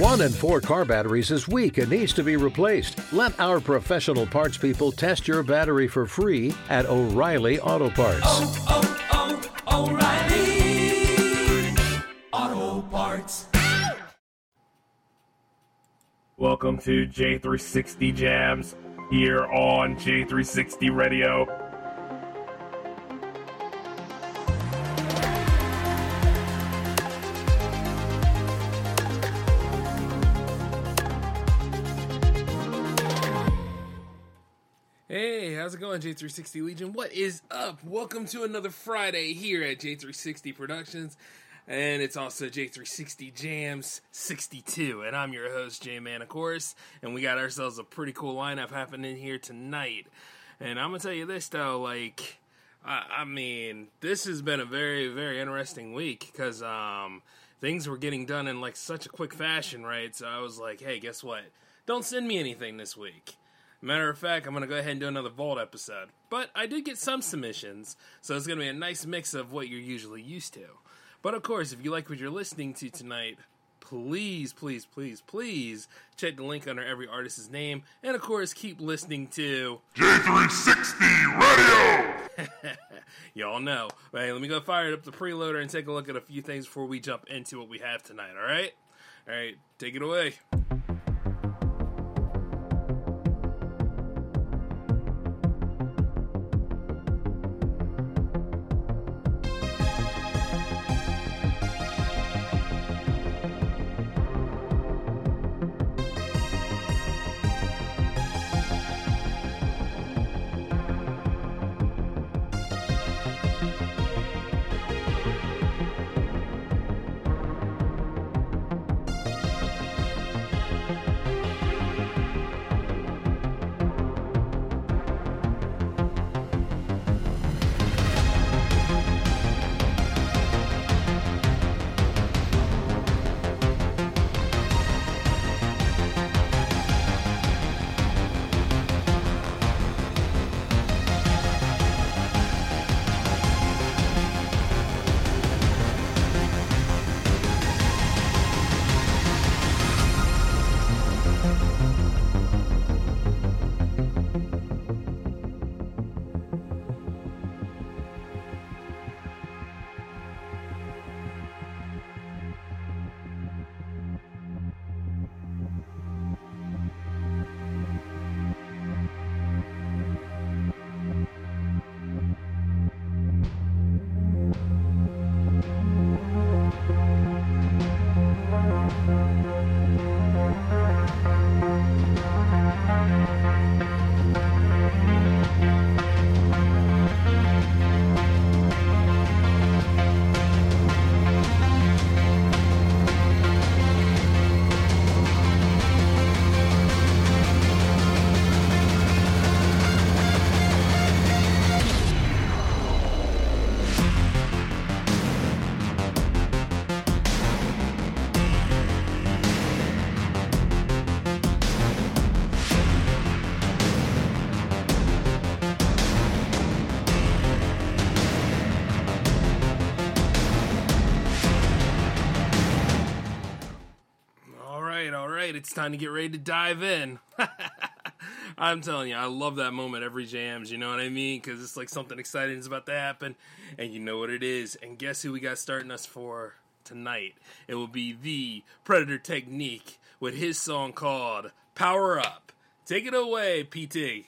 One in four car batteries is weak and needs to be replaced. Let our professional parts people test your battery for free at O'Reilly Auto Parts. oh, oh, oh O'Reilly Auto Parts. Welcome to J360 Jams here on J360 Radio. How's it going, J360 Legion? What is up? Welcome to another Friday here at J360 Productions, and it's also J360 Jams 62. And I'm your host, J Man, of course, and we got ourselves a pretty cool lineup happening here tonight. And I'm gonna tell you this though, like, I, I mean, this has been a very, very interesting week because um, things were getting done in like such a quick fashion, right? So I was like, hey, guess what? Don't send me anything this week. Matter of fact, I'm going to go ahead and do another Vault episode. But I did get some submissions, so it's going to be a nice mix of what you're usually used to. But of course, if you like what you're listening to tonight, please, please, please, please check the link under every artist's name. And of course, keep listening to J360 Radio! Y'all know. Hey, let me go fire up the preloader and take a look at a few things before we jump into what we have tonight, alright? Alright, take it away. It's time to get ready to dive in. I'm telling you, I love that moment every jams. You know what I mean? Because it's like something exciting is about to happen, and you know what it is. And guess who we got starting us for tonight? It will be the Predator Technique with his song called "Power Up." Take it away, PT.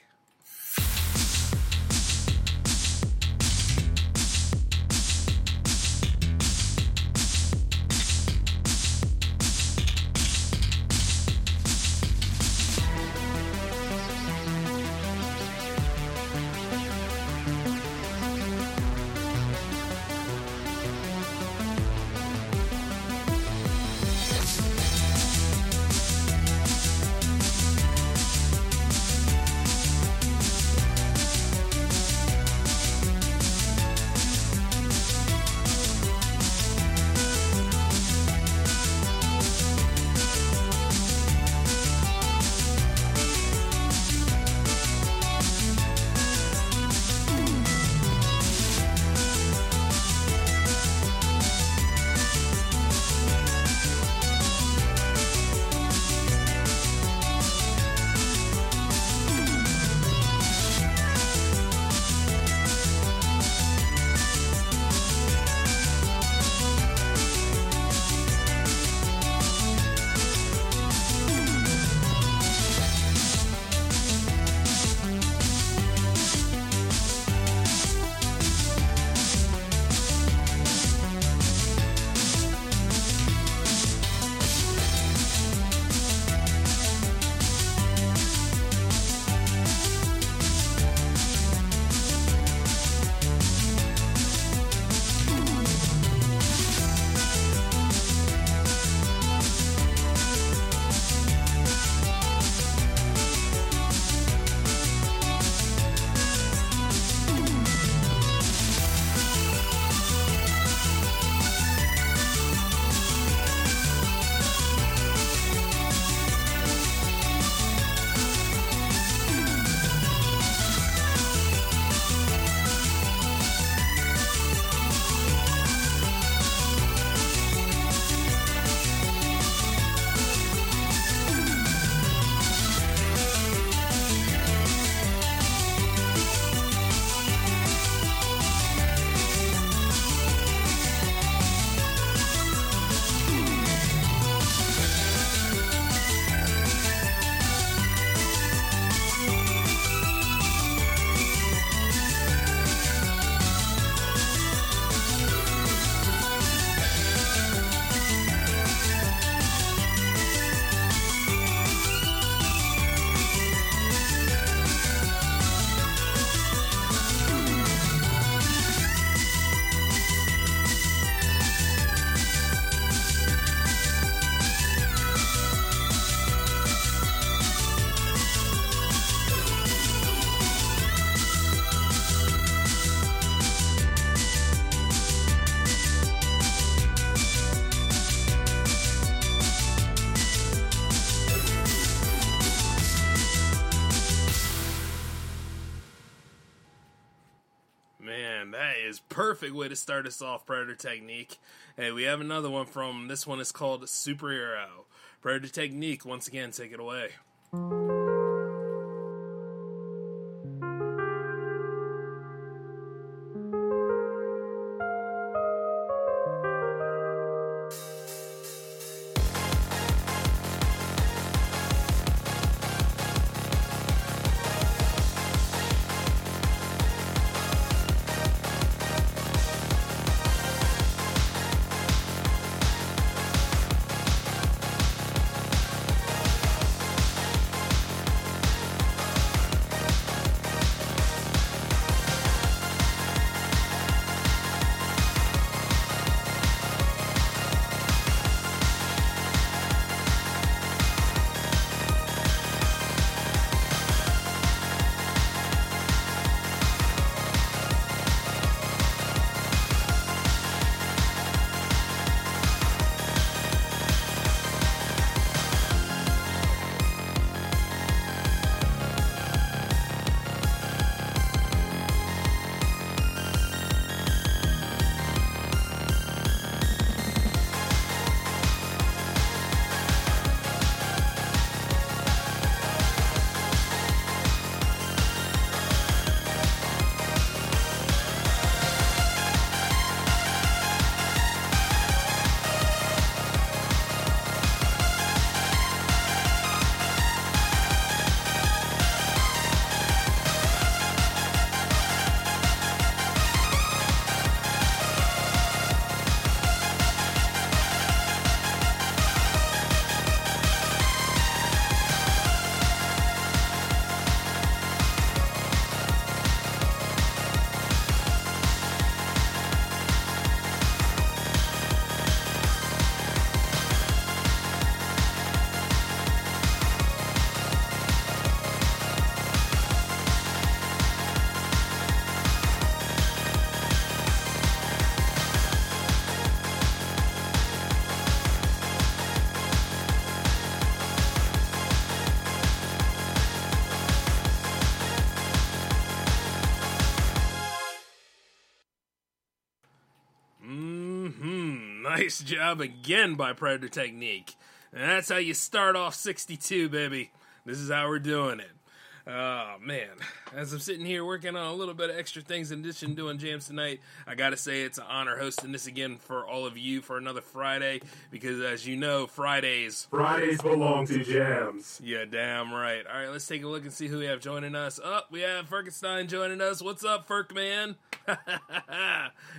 Perfect way to start us off. Predator Technique. Hey, we have another one from this one is called Superhero. Predator Technique. Once again, take it away. Nice job again by Predator Technique. And that's how you start off 62, baby. This is how we're doing it. Oh man, as I'm sitting here working on a little bit of extra things in addition to doing jams tonight, I gotta say it's an honor hosting this again for all of you for another Friday because as you know, Fridays. Fridays belong to jams. Yeah, damn right. All right, let's take a look and see who we have joining us. Up, oh, we have Firkenstein joining us. What's up, Ferk man?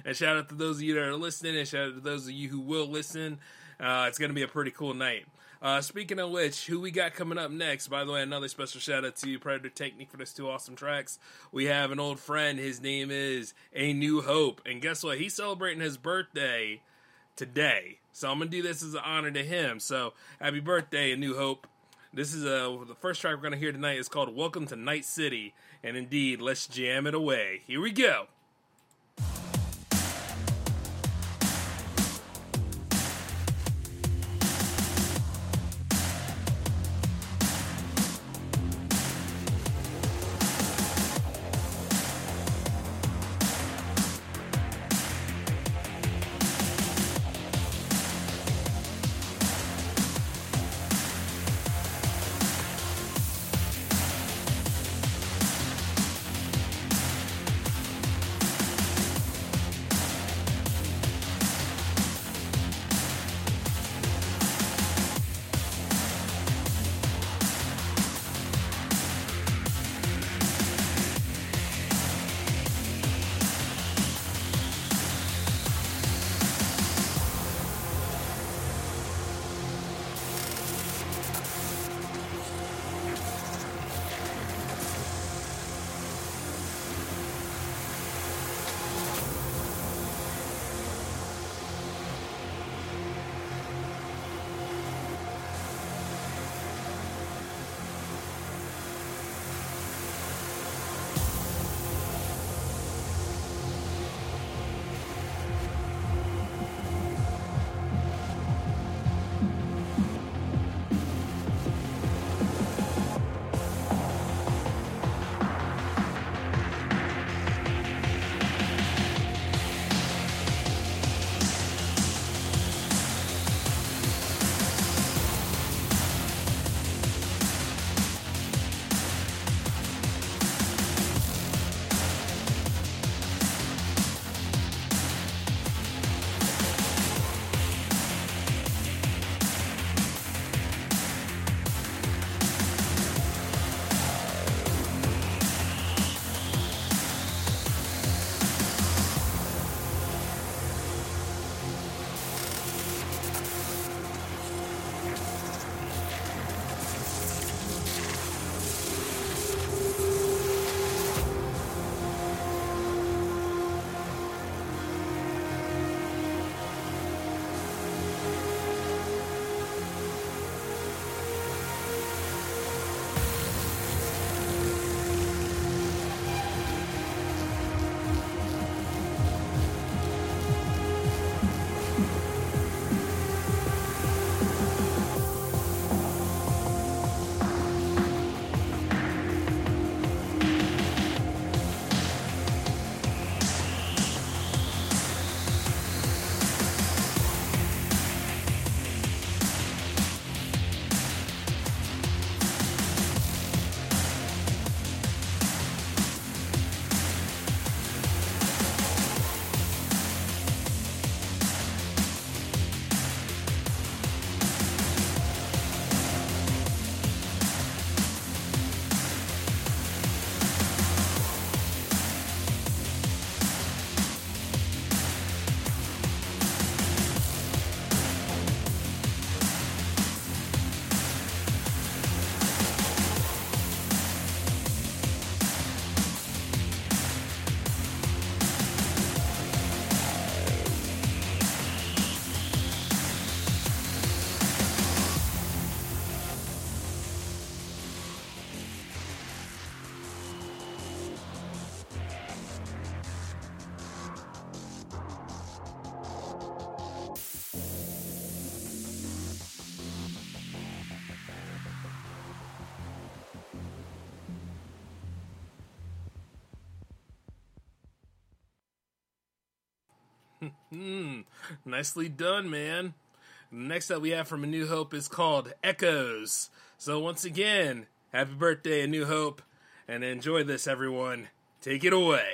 and shout out to those of you that are listening, and shout out to those of you who will listen. Uh, it's gonna be a pretty cool night. Uh, speaking of which, who we got coming up next? By the way, another special shout out to you, Predator Technique for those two awesome tracks. We have an old friend. His name is A New Hope, and guess what? He's celebrating his birthday today. So I'm gonna do this as an honor to him. So happy birthday, A New Hope. This is uh, the first track we're gonna hear tonight is called "Welcome to Night City," and indeed, let's jam it away. Here we go. Hmm, nicely done, man. Next up we have from A New Hope is called Echoes. So once again, happy birthday, A New Hope, and enjoy this, everyone. Take it away.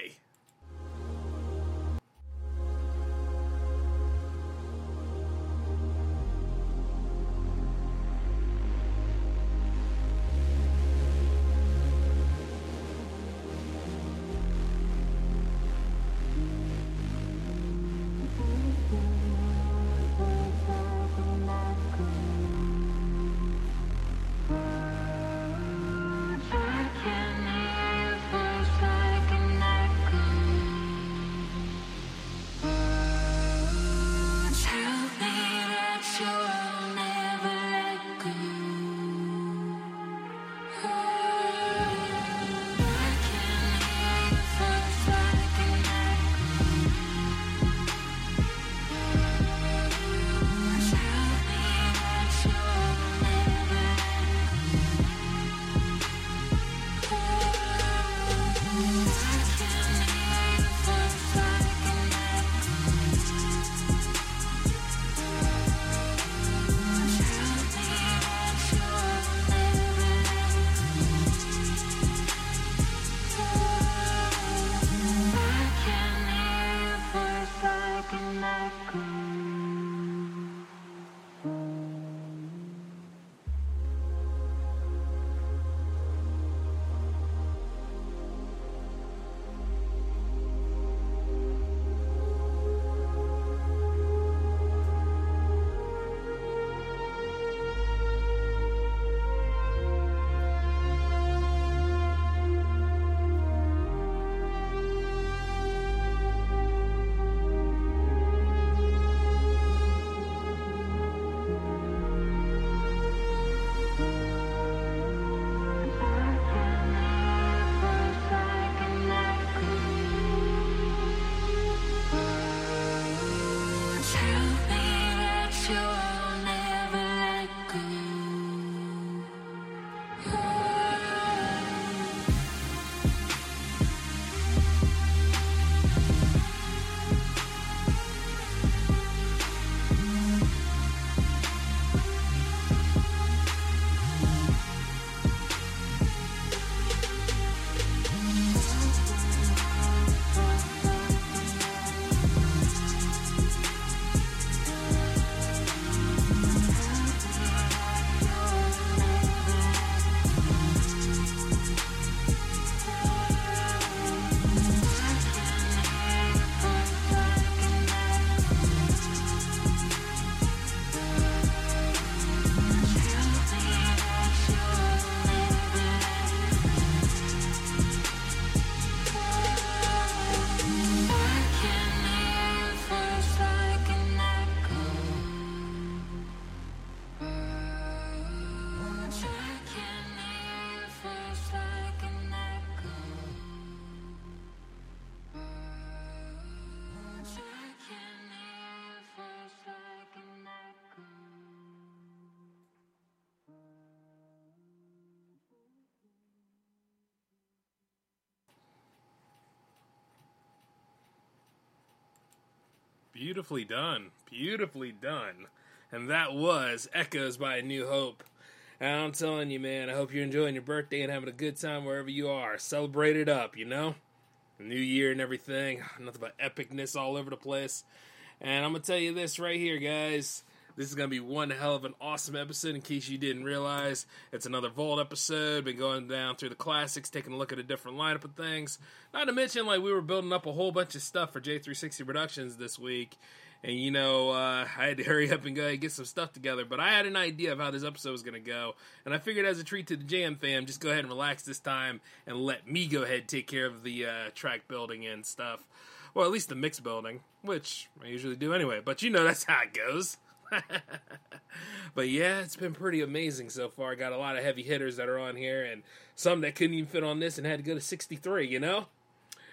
Beautifully done. Beautifully done. And that was Echoes by New Hope. And I'm telling you, man, I hope you're enjoying your birthday and having a good time wherever you are. Celebrate it up, you know? New Year and everything. Nothing but epicness all over the place. And I'm going to tell you this right here, guys. This is going to be one hell of an awesome episode in case you didn't realize. It's another Vault episode. Been going down through the classics, taking a look at a different lineup of things. Not to mention, like, we were building up a whole bunch of stuff for J360 Productions this week. And, you know, uh, I had to hurry up and go and get some stuff together. But I had an idea of how this episode was going to go. And I figured, as a treat to the Jam fam, just go ahead and relax this time and let me go ahead and take care of the uh, track building and stuff. Well, at least the mix building, which I usually do anyway. But you know that's how it goes. but yeah, it's been pretty amazing so far. Got a lot of heavy hitters that are on here, and some that couldn't even fit on this and had to go to 63, you know?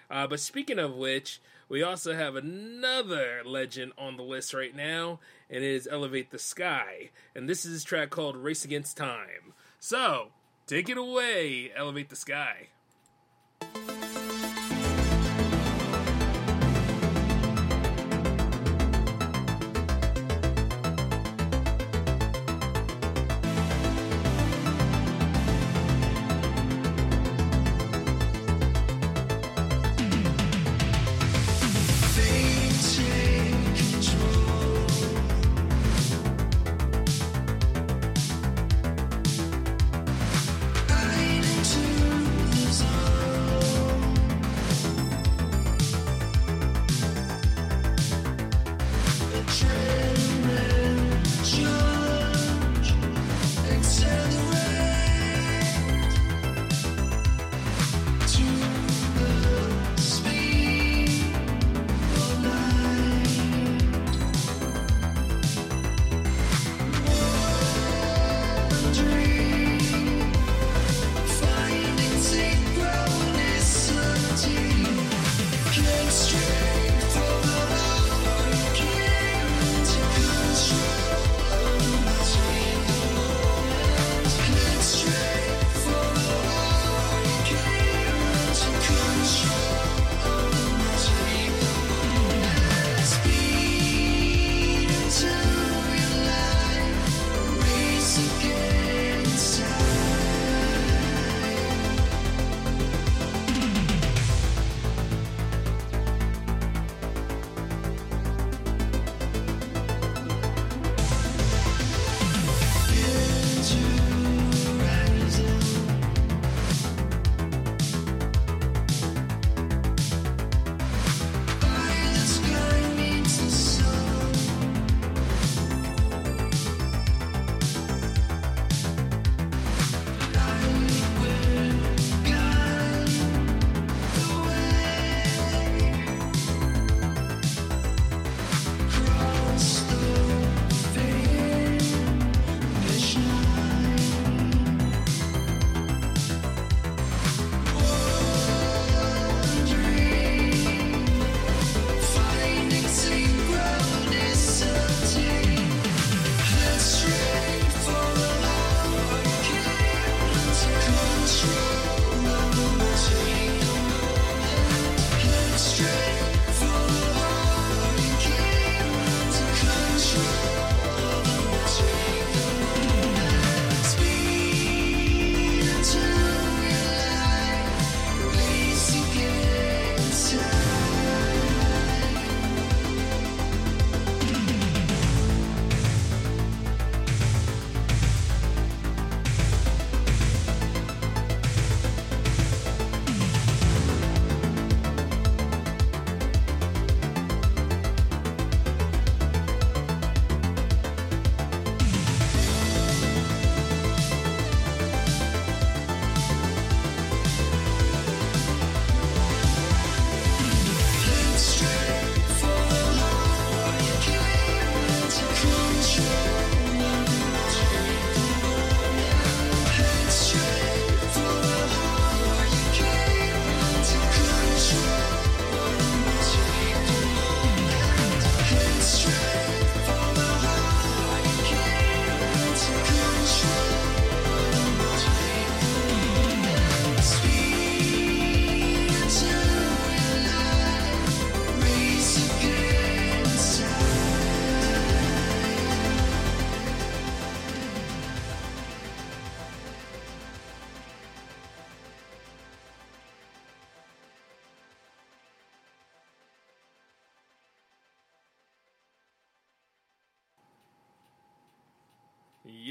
Uh, but speaking of which, we also have another legend on the list right now, and it is Elevate the Sky. And this is his track called Race Against Time. So, take it away, Elevate the Sky.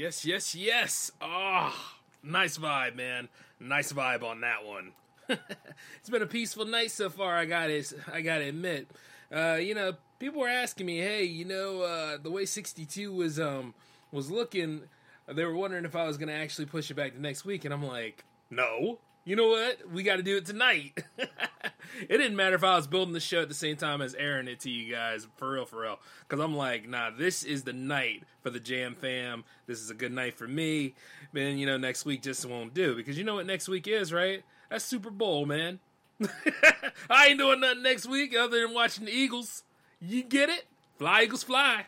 Yes, yes, yes. Oh, nice vibe, man. Nice vibe on that one. it's been a peaceful night so far. I got to I got to admit. Uh, you know, people were asking me, "Hey, you know, uh, the way 62 was um was looking, they were wondering if I was going to actually push it back to next week." And I'm like, "No. You know what? We got to do it tonight." it didn't matter if I was building the show at the same time as airing it to you guys, for real, for real. Because I'm like, nah, this is the night for the Jam Fam. This is a good night for me. Man, you know, next week just won't do because you know what next week is, right? That's Super Bowl, man. I ain't doing nothing next week other than watching the Eagles. You get it? Fly Eagles fly.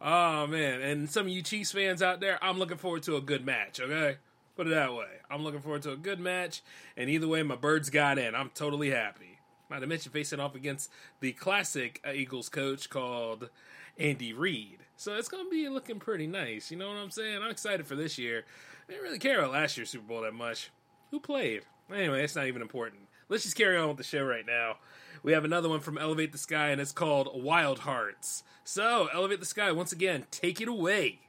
Oh man, and some of you Chiefs fans out there, I'm looking forward to a good match, okay? Put it that way. I'm looking forward to a good match, and either way, my birds got in. I'm totally happy. Not to mention facing off against the classic Eagles coach called Andy Reid. So it's going to be looking pretty nice. You know what I'm saying? I'm excited for this year. I didn't really care about last year's Super Bowl that much. Who played? Anyway, it's not even important. Let's just carry on with the show right now. We have another one from Elevate the Sky, and it's called Wild Hearts. So, Elevate the Sky, once again, take it away.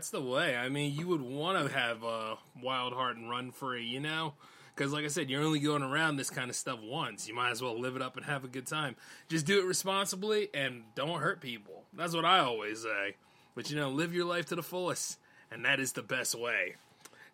That's the way. I mean, you would want to have a wild heart and run free, you know? Because, like I said, you're only going around this kind of stuff once. You might as well live it up and have a good time. Just do it responsibly and don't hurt people. That's what I always say. But, you know, live your life to the fullest, and that is the best way.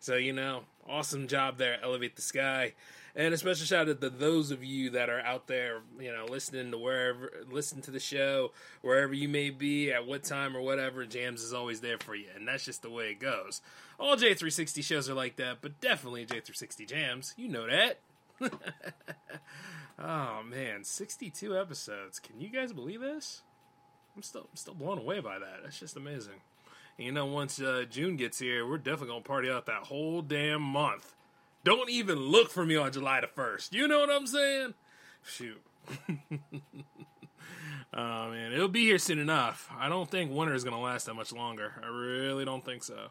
So, you know, awesome job there, Elevate the Sky. And a special shout out to those of you that are out there, you know, listening to wherever, listen to the show, wherever you may be, at what time or whatever. Jams is always there for you, and that's just the way it goes. All J360 shows are like that, but definitely J360 Jams. You know that. oh man, 62 episodes. Can you guys believe this? I'm still, I'm still blown away by that. That's just amazing. And you know, once uh, June gets here, we're definitely gonna party out that whole damn month. Don't even look for me on July the 1st. You know what I'm saying? Shoot. oh, man. It'll be here soon enough. I don't think winter is going to last that much longer. I really don't think so.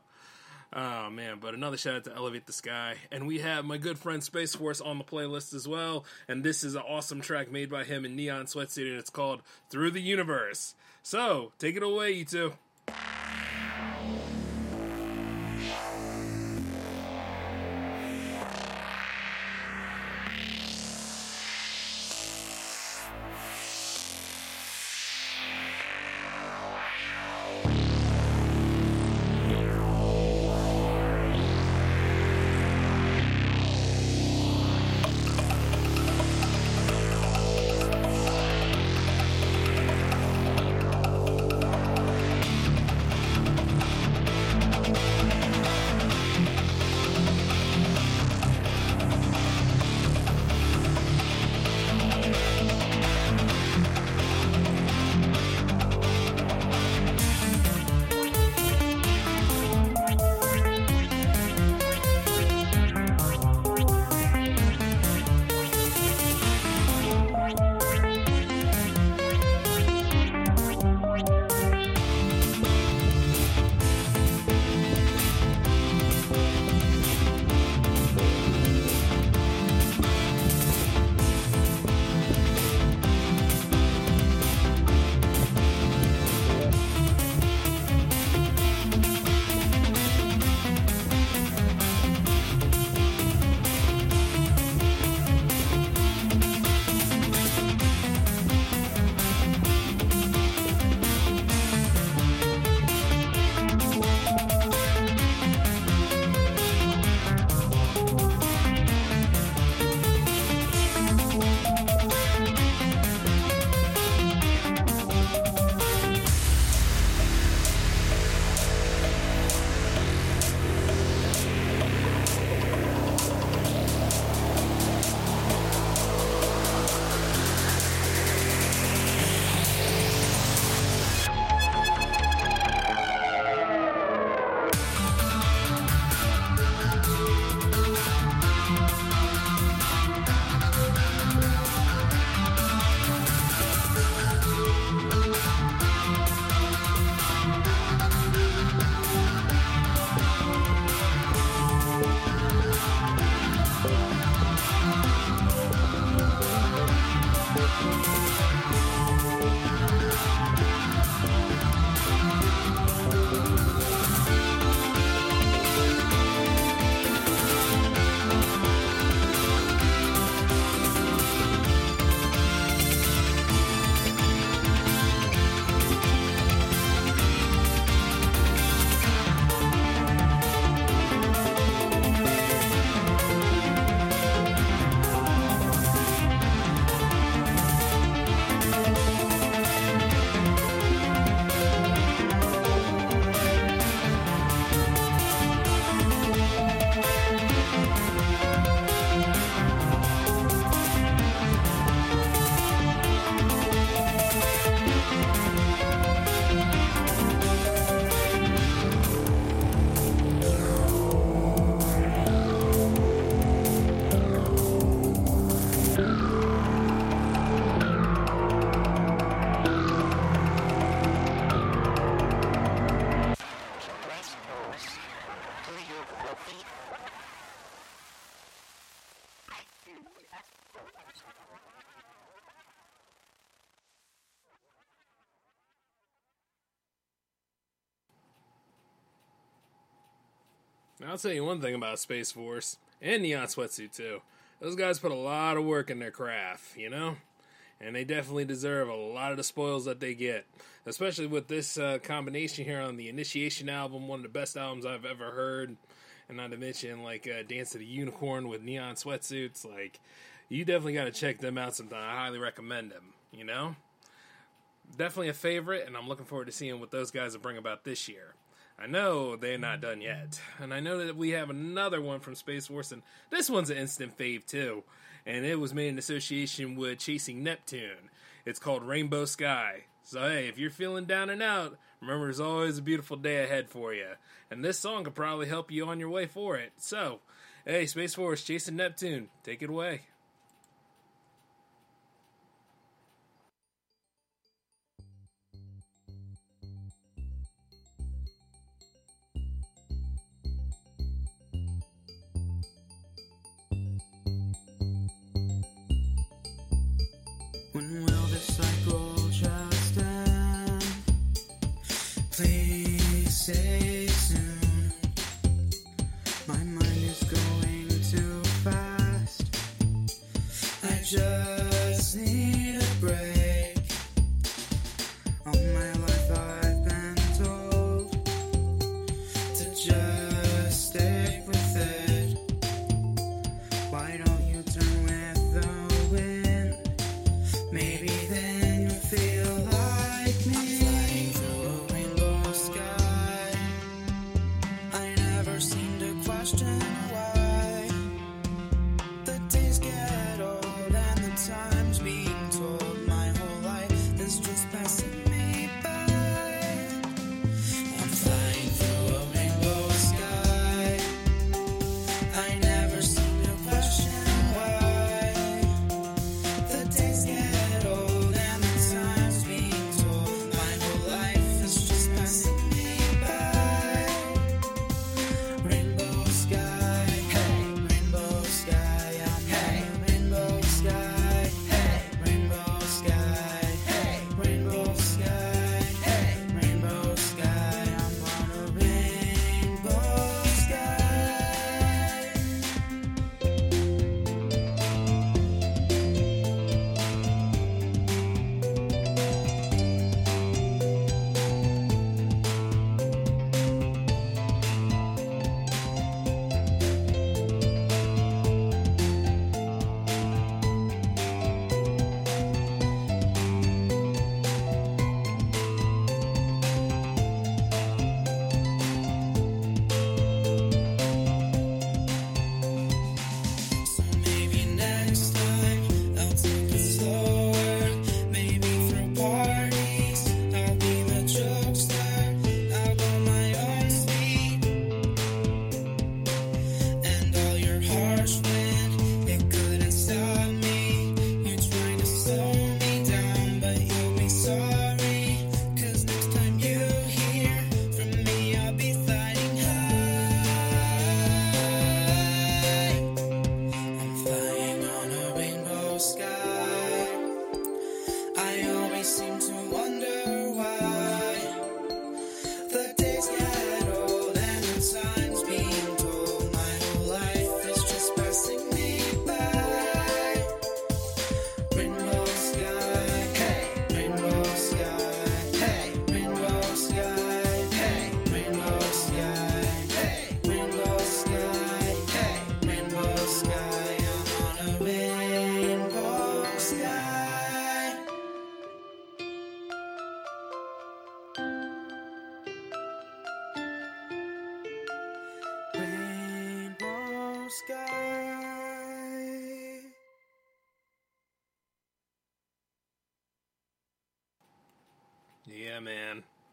Oh, man. But another shout out to Elevate the Sky. And we have my good friend Space Force on the playlist as well. And this is an awesome track made by him in Neon Sweat Sweatsuit, and it's called Through the Universe. So, take it away, you two. I'll tell you one thing about Space Force and Neon Sweatsuit too. Those guys put a lot of work in their craft, you know, and they definitely deserve a lot of the spoils that they get. Especially with this uh, combination here on the Initiation album, one of the best albums I've ever heard, and not to mention like uh, Dance of the Unicorn with neon sweatsuits. Like, you definitely got to check them out sometime. I highly recommend them. You know, definitely a favorite, and I'm looking forward to seeing what those guys will bring about this year. I know they're not done yet, and I know that we have another one from Space Force, and this one's an instant fave too, and it was made in association with Chasing Neptune. It's called Rainbow Sky. So hey, if you're feeling down and out, remember there's always a beautiful day ahead for you, and this song could probably help you on your way for it. So, hey, Space Force, Chasing Neptune, take it away.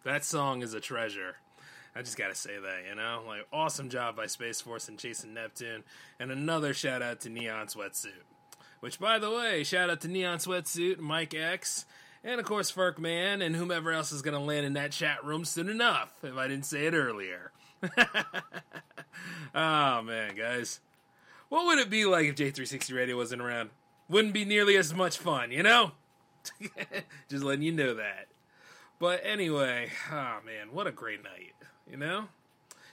That song is a treasure. I just gotta say that, you know? Like, awesome job by Space Force and Chasing Neptune. And another shout out to Neon Sweatsuit. Which, by the way, shout out to Neon Sweatsuit, Mike X, and of course, Ferk Man, and whomever else is gonna land in that chat room soon enough, if I didn't say it earlier. oh, man, guys. What would it be like if J360 Radio wasn't around? Wouldn't be nearly as much fun, you know? just letting you know that. But anyway, oh man, what a great night, you know?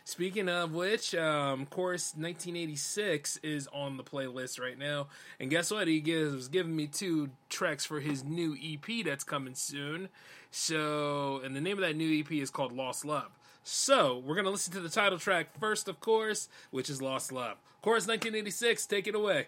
Speaking of which, um, Chorus 1986 is on the playlist right now, and guess what? He gives giving me two tracks for his new EP that's coming soon. So, and the name of that new EP is called Lost Love. So, we're gonna listen to the title track first, of course, which is Lost Love. Chorus 1986, take it away.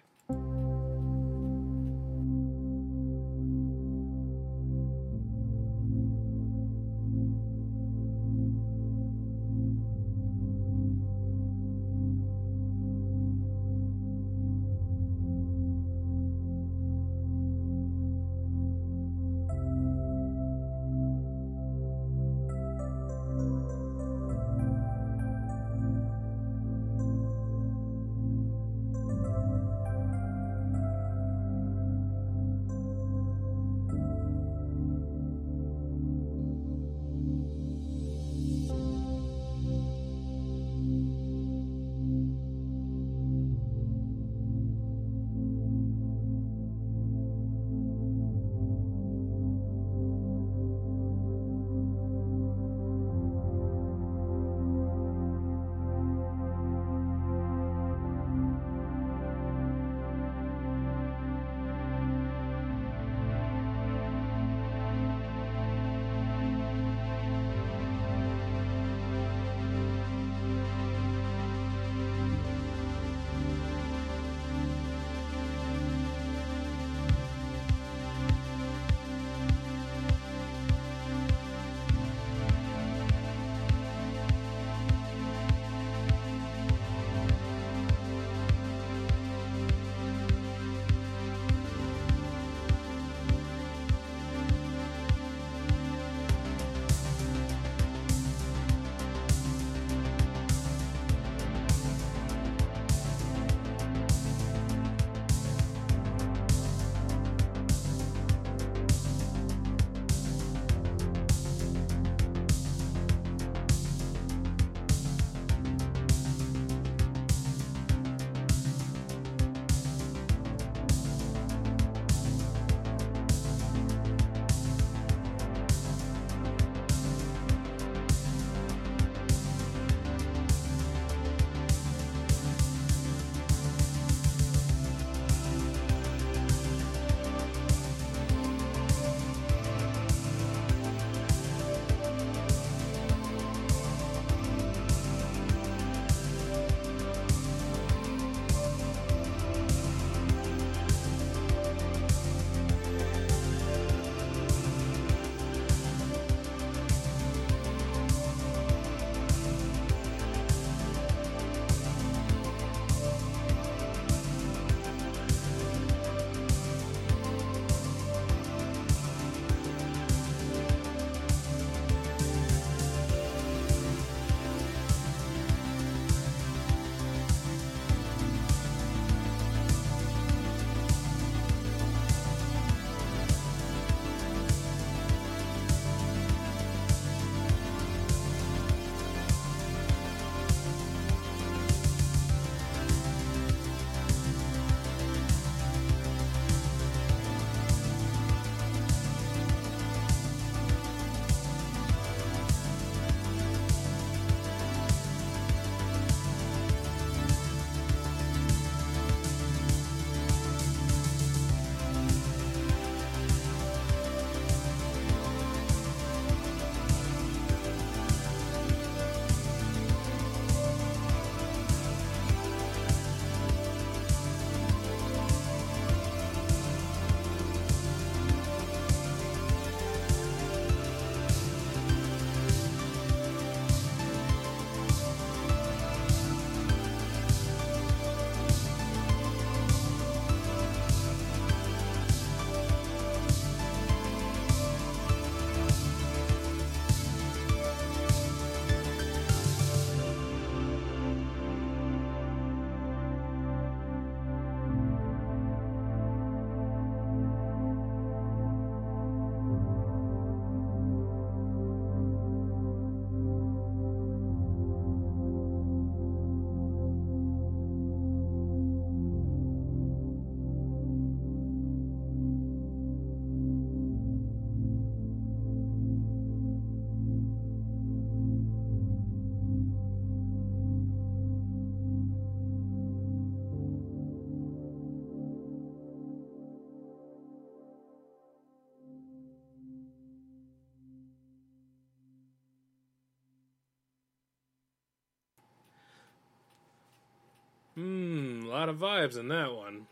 Hmm, a lot of vibes in that one.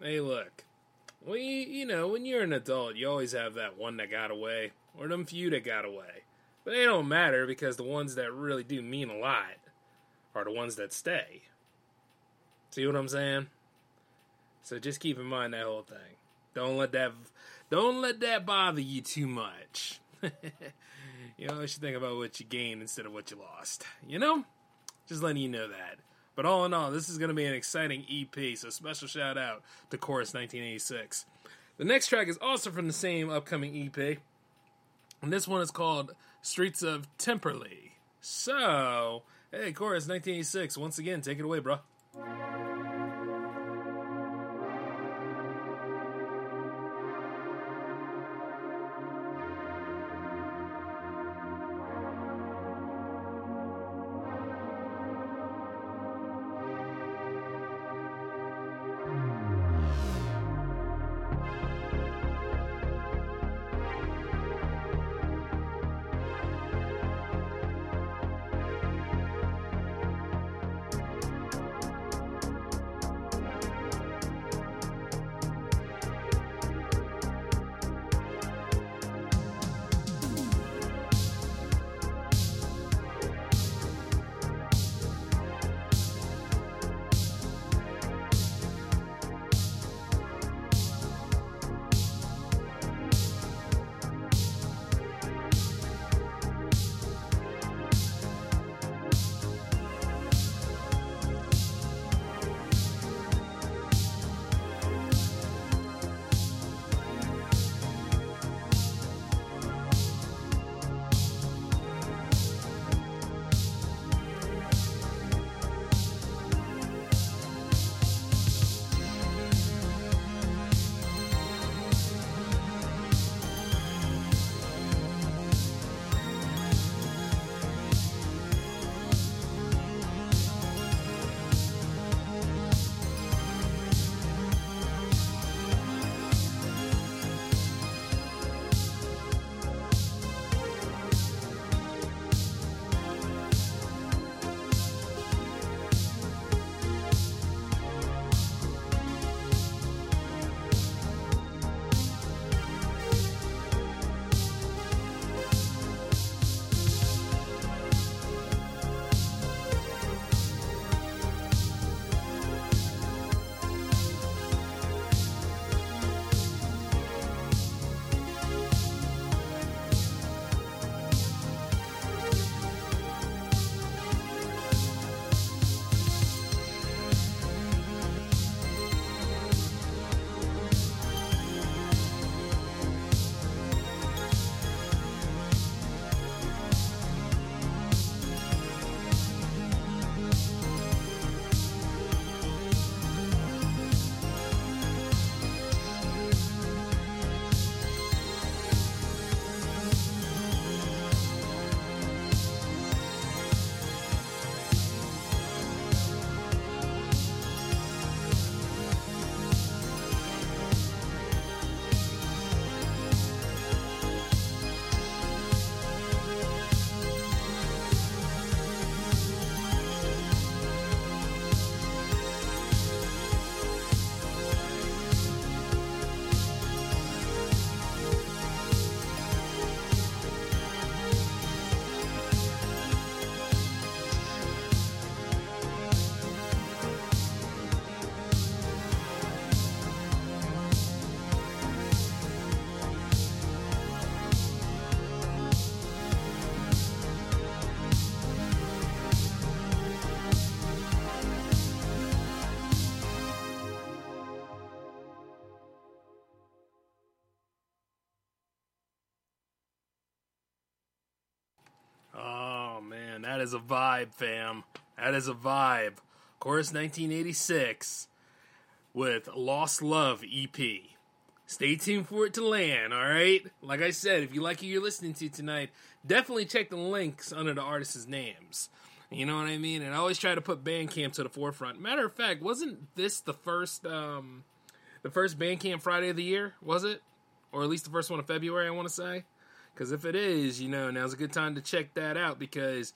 Hey, look. We, you know, when you're an adult, you always have that one that got away, or them few that got away. But they don't matter because the ones that really do mean a lot are the ones that stay. See what I'm saying? So just keep in mind that whole thing. Don't let that don't let that bother you too much. you always should think about what you gained instead of what you lost. You know? Just letting you know that. But all in all, this is going to be an exciting EP, so special shout out to Chorus 1986. The next track is also from the same upcoming EP, and this one is called Streets of Timperley. So, hey, Chorus 1986, once again, take it away, bro. Is a vibe, fam. That is a vibe. Chorus 1986 with Lost Love EP. Stay tuned for it to land, all right? Like I said, if you like who you're listening to tonight, definitely check the links under the artists' names. You know what I mean? And I always try to put Bandcamp to the forefront. Matter of fact, wasn't this the first um the first Bandcamp Friday of the year? Was it? Or at least the first one of February, I want to say. Because if it is, you know, now's a good time to check that out because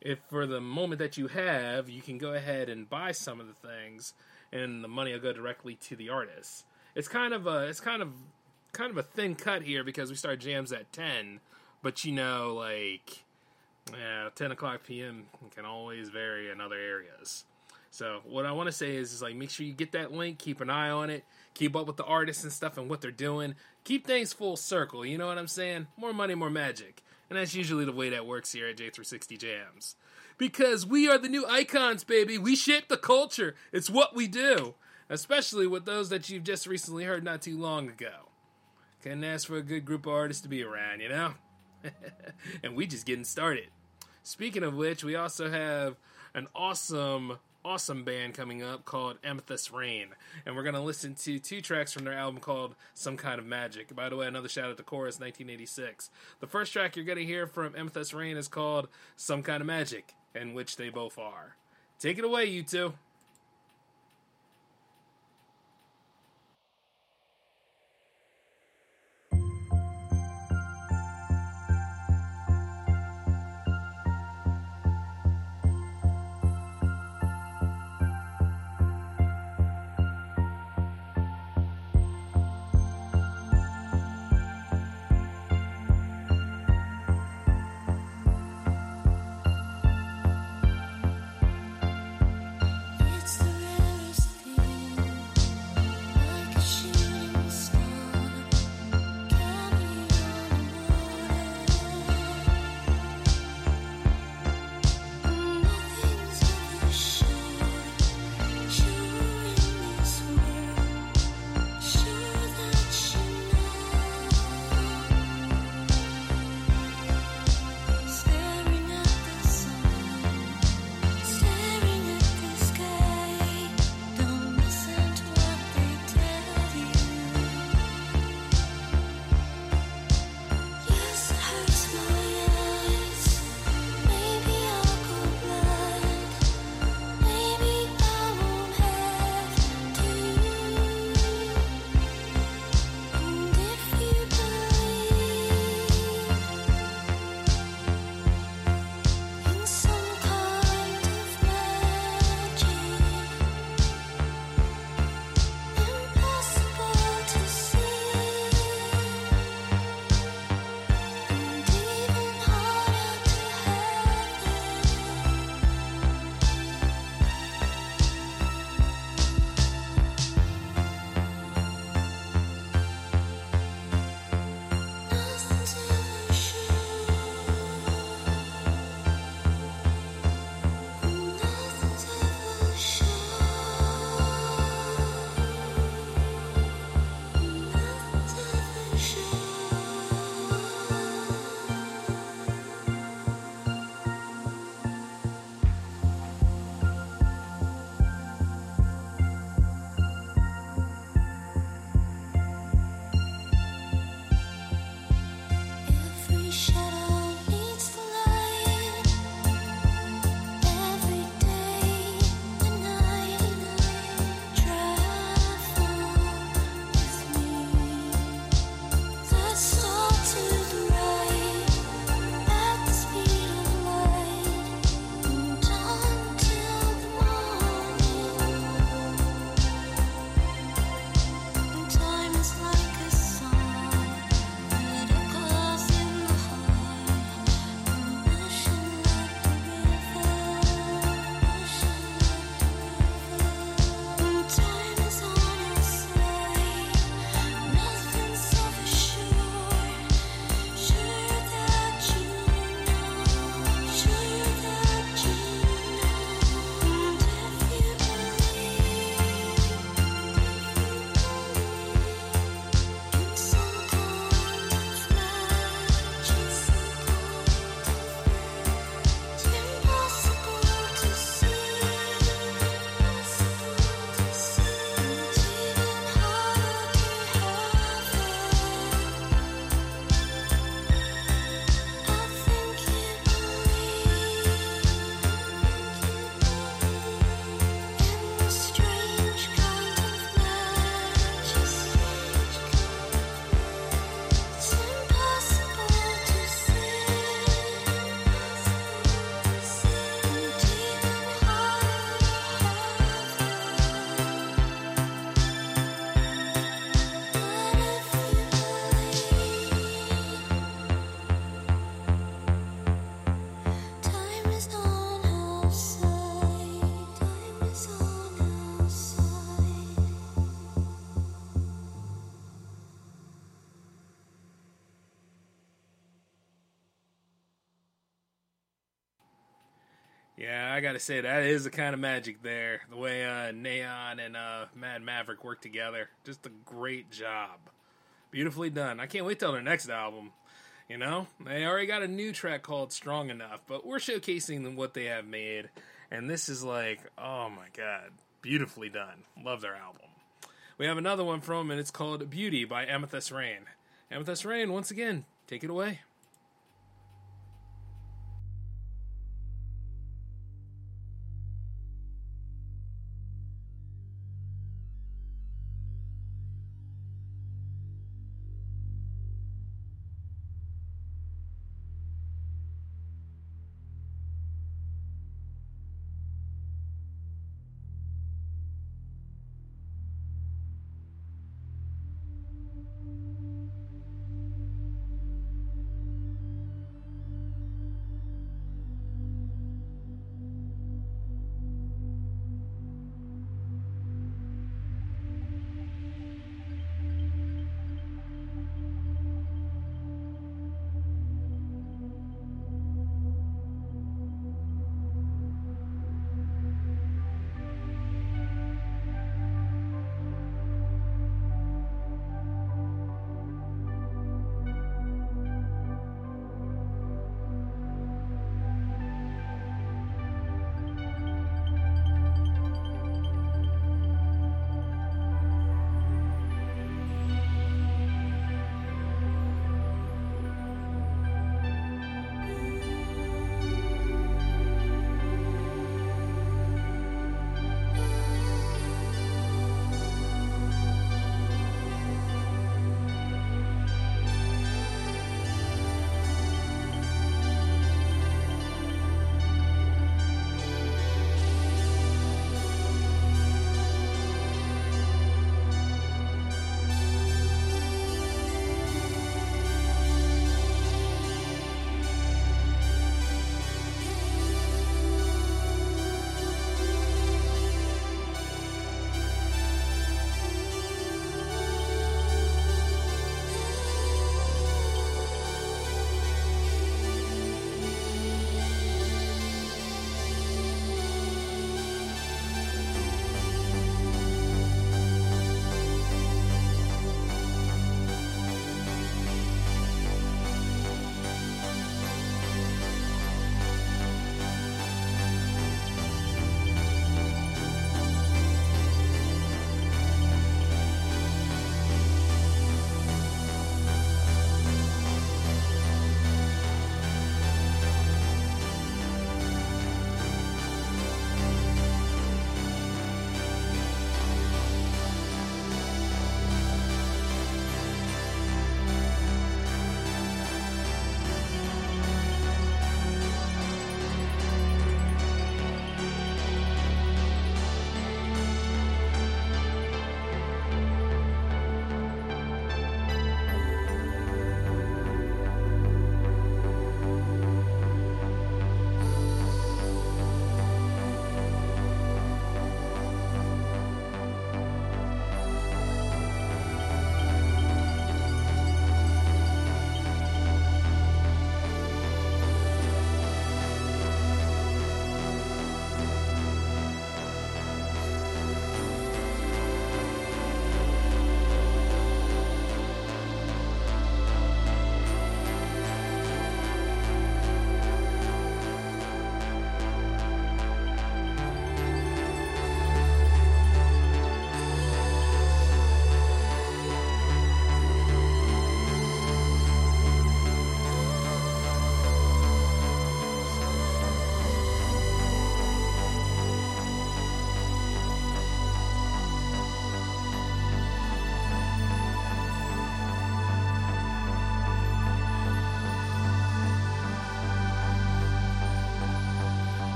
if for the moment that you have, you can go ahead and buy some of the things, and the money will go directly to the artists. It's kind of a it's kind of kind of a thin cut here because we start jams at ten, but you know like yeah, ten o'clock p.m. can always vary in other areas. So what I want to say is, is like make sure you get that link, keep an eye on it, keep up with the artists and stuff and what they're doing. Keep things full circle. You know what I'm saying? More money, more magic. And that's usually the way that works here at J360 Jams. Because we are the new icons, baby. We shape the culture. It's what we do. Especially with those that you've just recently heard not too long ago. Couldn't ask for a good group of artists to be around, you know? and we just getting started. Speaking of which, we also have an awesome awesome band coming up called Amethyst Rain. And we're going to listen to two tracks from their album called Some Kind of Magic. By the way, another shout out to Chorus 1986. The first track you're going to hear from Amethyst Rain is called Some Kind of Magic, in which they both are. Take it away, you two. I gotta say that is the kind of magic there. The way uh, Neon and uh, Mad Maverick work together, just a great job. Beautifully done. I can't wait till their next album. You know, they already got a new track called "Strong Enough," but we're showcasing what they have made, and this is like, oh my god, beautifully done. Love their album. We have another one from, and it's called "Beauty" by Amethyst Rain. Amethyst Rain, once again, take it away.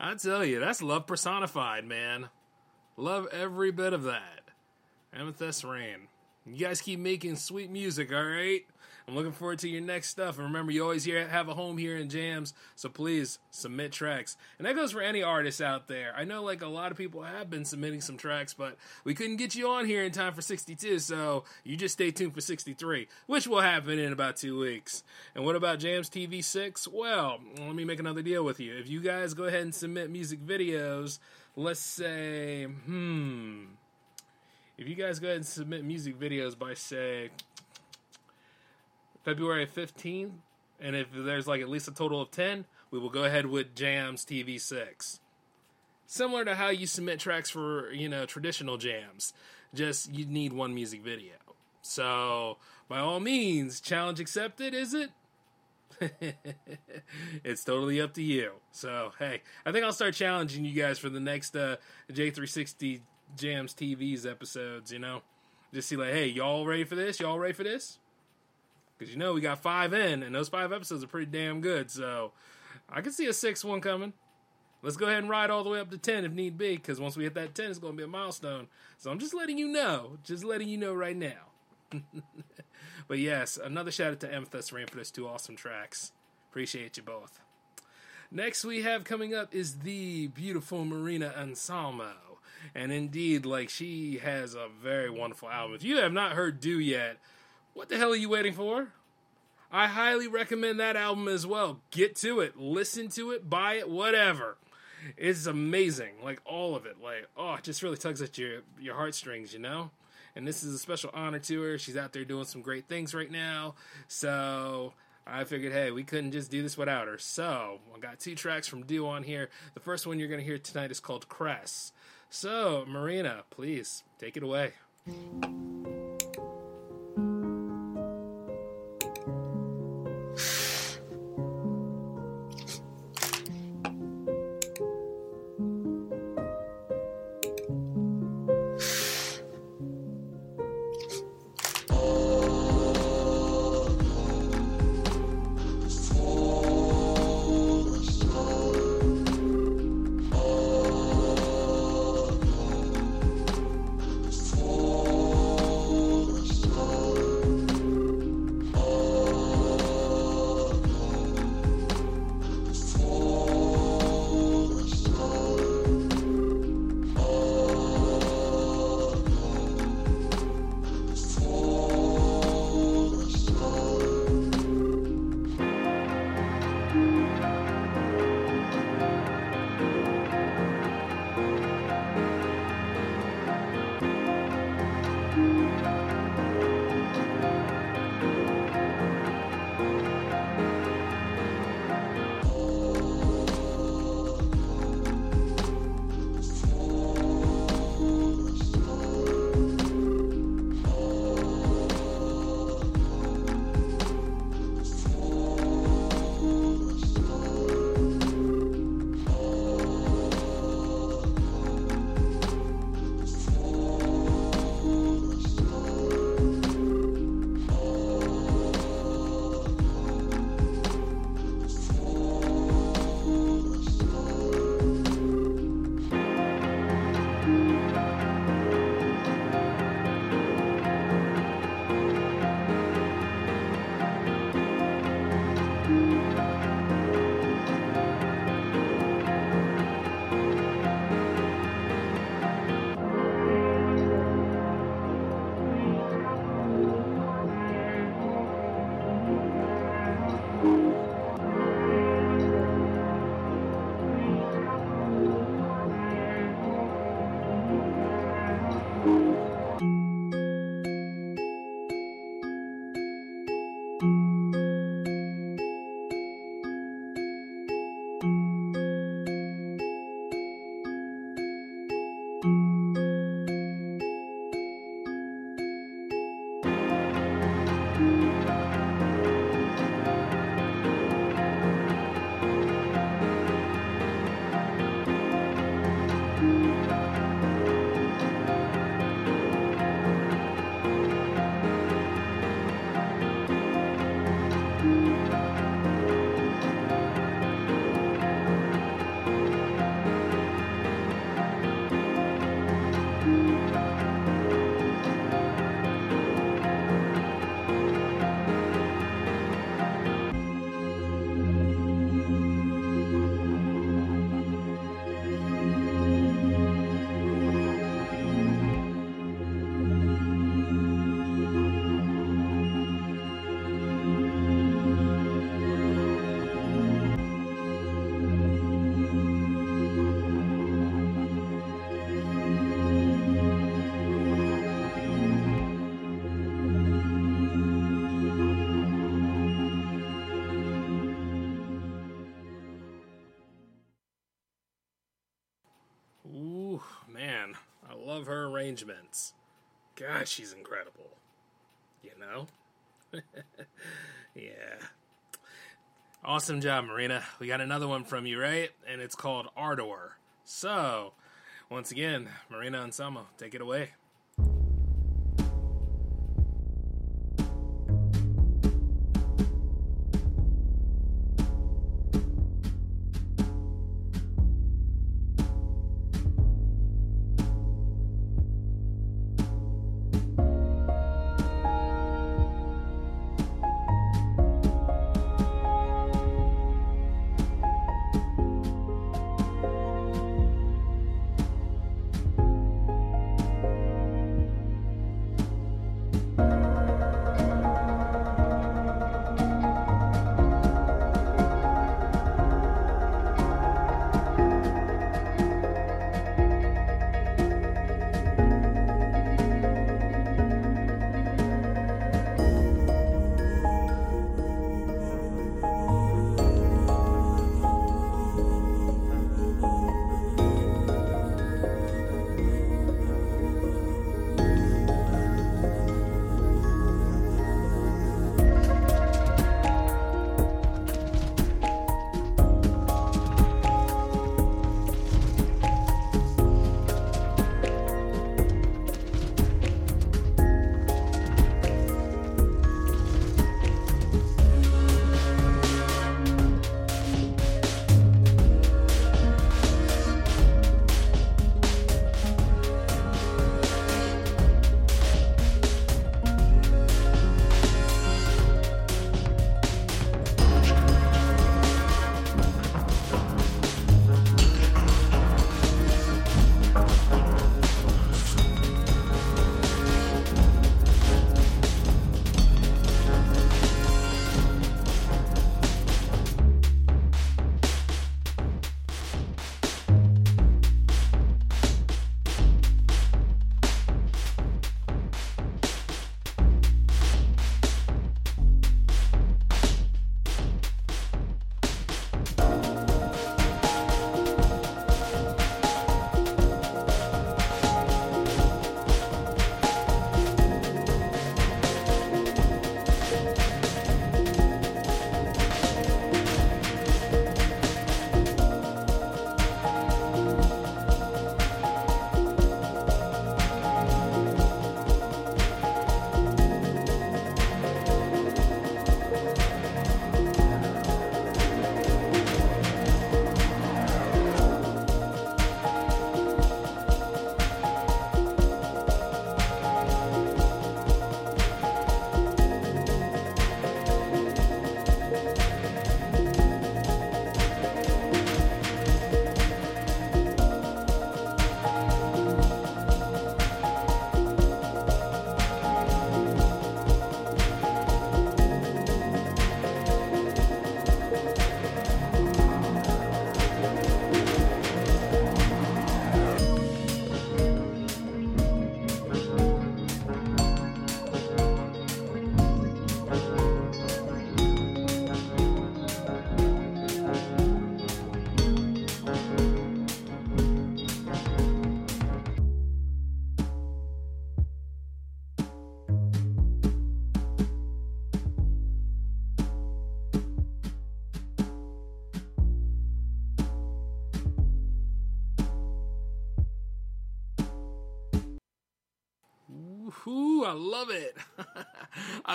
I tell you, that's love personified, man. Love every bit of that. Amethyst Rain. You guys keep making sweet music, all right? I'm looking forward to your next stuff. And remember, you always here have a home here in Jams, so please submit tracks. And that goes for any artists out there. I know, like, a lot of people have been submitting some tracks, but we couldn't get you on here in time for 62, so you just stay tuned for 63, which will happen in about two weeks. And what about Jams TV 6? Well, let me make another deal with you. If you guys go ahead and submit music videos, let's say, hmm. If you guys go ahead and submit music videos by, say, February 15th, and if there's like at least a total of 10, we will go ahead with Jams TV 6. Similar to how you submit tracks for, you know, traditional jams, just you need one music video. So, by all means, challenge accepted, is it? it's totally up to you. So, hey, I think I'll start challenging you guys for the next uh, J360 Jams TV's episodes, you know? Just see, like, hey, y'all ready for this? Y'all ready for this? Because you know we got five in, and those five episodes are pretty damn good. So I can see a sixth one coming. Let's go ahead and ride all the way up to 10 if need be, because once we hit that 10, it's going to be a milestone. So I'm just letting you know. Just letting you know right now. but yes, another shout out to Amethyst Rain for those two awesome tracks. Appreciate you both. Next we have coming up is the beautiful Marina Anselmo. And indeed, like she has a very wonderful album. If you have not heard Do yet, what the hell are you waiting for? I highly recommend that album as well. Get to it, listen to it, buy it, whatever. It's amazing, like all of it. Like, oh, it just really tugs at your your heartstrings, you know. And this is a special honor to her. She's out there doing some great things right now. So I figured, hey, we couldn't just do this without her. So I got two tracks from Do on here. The first one you're going to hear tonight is called Cress. So, Marina, please take it away. Arrangements. God, she's incredible. You know? yeah. Awesome job, Marina. We got another one from you, right? And it's called Ardor. So, once again, Marina and Anselmo, take it away.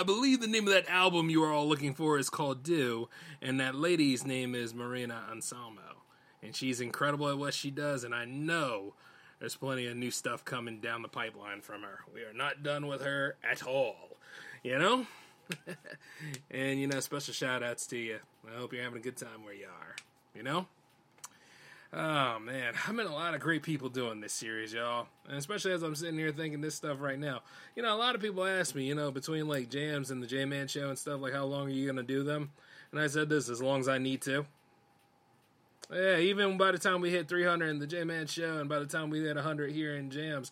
Believe the name of that album you are all looking for is called Do, and that lady's name is Marina Anselmo. And she's incredible at what she does, and I know there's plenty of new stuff coming down the pipeline from her. We are not done with her at all. You know? and, you know, special shout outs to you. I hope you're having a good time where you are. You know? Oh man, I met a lot of great people doing this series, y'all. And especially as I'm sitting here thinking this stuff right now. You know, a lot of people ask me, you know, between like jams and the J Man show and stuff, like how long are you gonna do them? And I said this as long as I need to. Yeah, even by the time we hit 300 in the J Man show, and by the time we hit 100 here in jams,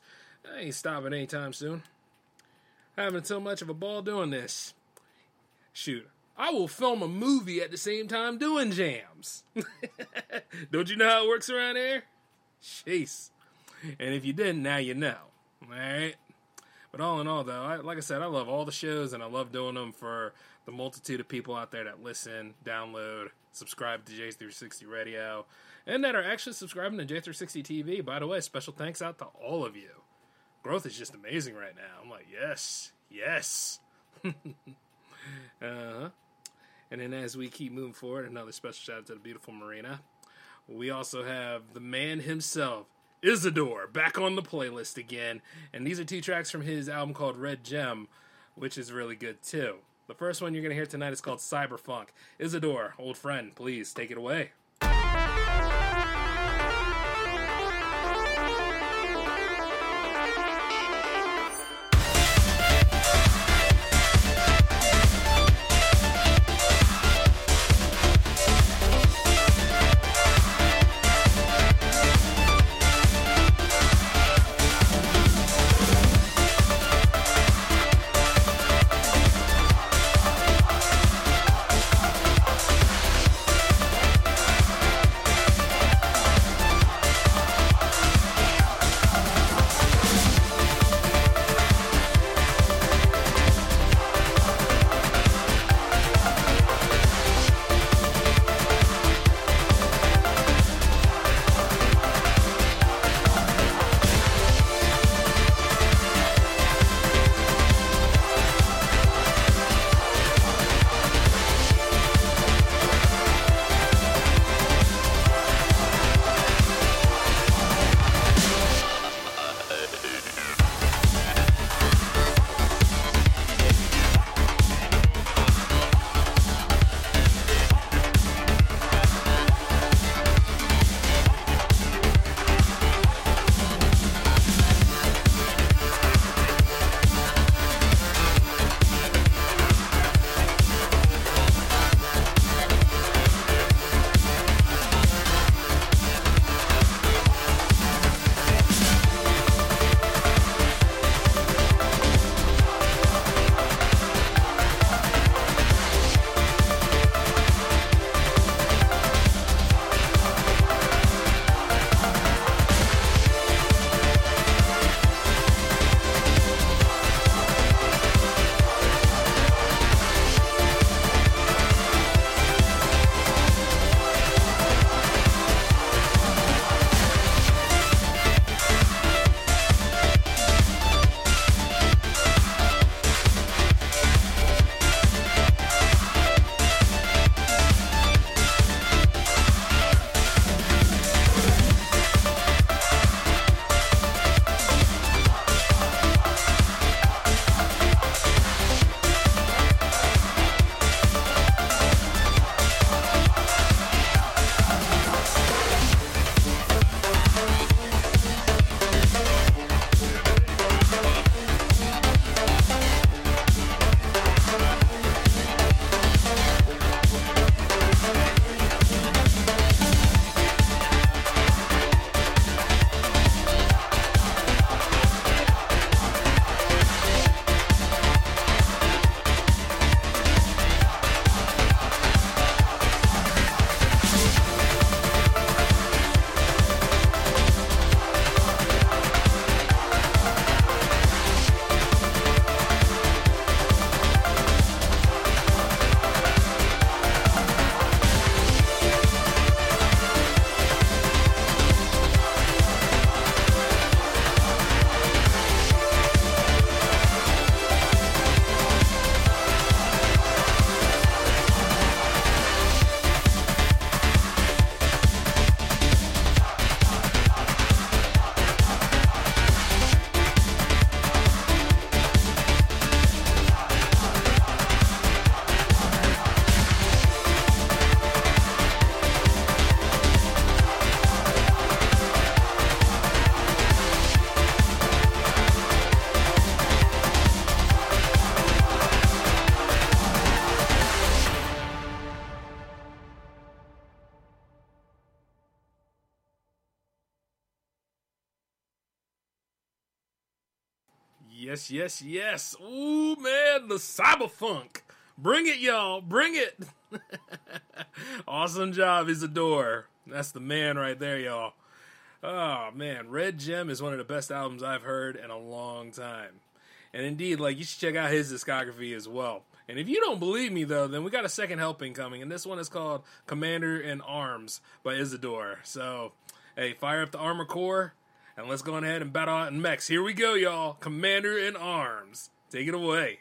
I ain't stopping anytime soon. Having so much of a ball doing this. Shoot, I will film a movie at the same time doing jams. Don't you know how it works around here? Jeez. And if you didn't, now you know. All right. But all in all, though, I, like I said, I love all the shows and I love doing them for the multitude of people out there that listen, download, subscribe to J360 Radio, and that are actually subscribing to J360 TV. By the way, special thanks out to all of you. Growth is just amazing right now. I'm like, yes, yes. uh-huh. And then as we keep moving forward, another special shout out to the beautiful Marina. We also have the man himself, Isidor, back on the playlist again. And these are two tracks from his album called Red Gem, which is really good too. The first one you're going to hear tonight is called Cyberfunk. Isidor, old friend, please take it away. Yes, yes, yes. Ooh, man, the cyberfunk. Bring it, y'all. Bring it. awesome job, Isidor. That's the man right there, y'all. Oh man, Red Gem is one of the best albums I've heard in a long time. And indeed, like you should check out his discography as well. And if you don't believe me though, then we got a second helping coming, and this one is called Commander in Arms by Isidor. So, hey, fire up the armor core, and let's go ahead and battle out in mechs. Here we go, y'all. Commander in Arms. Take it away.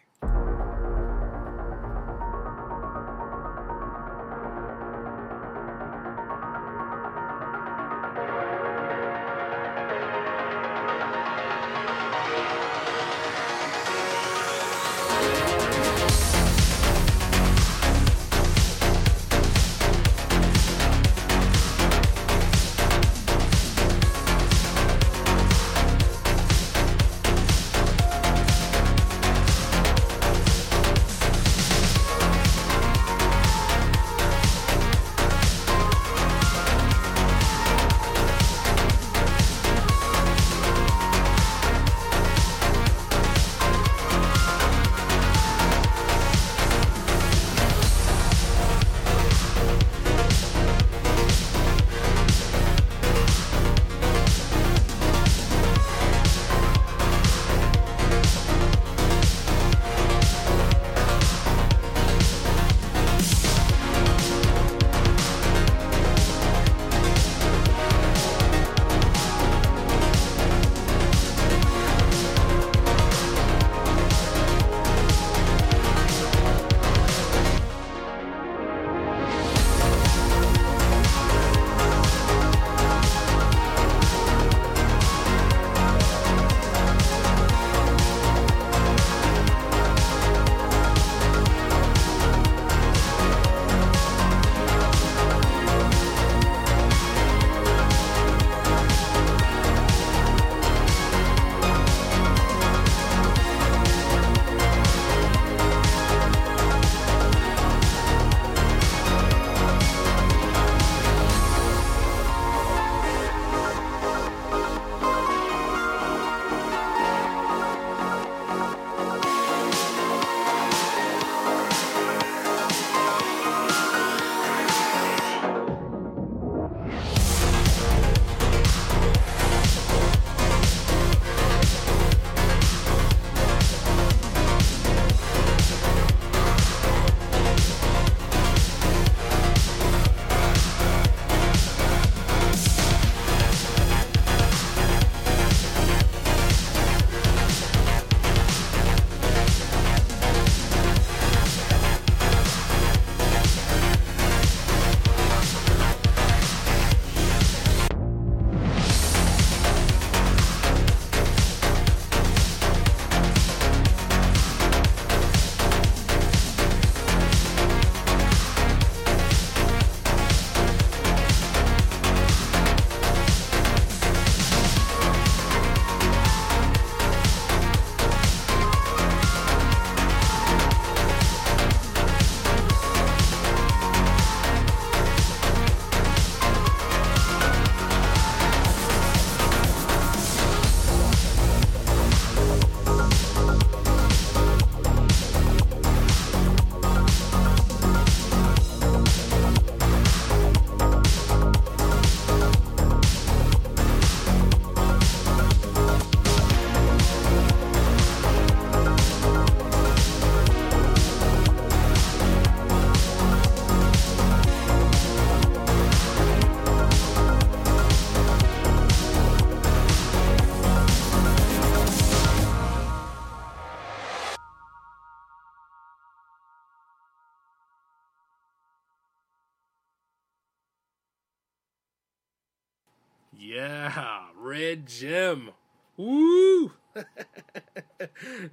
Red Gem. Woo!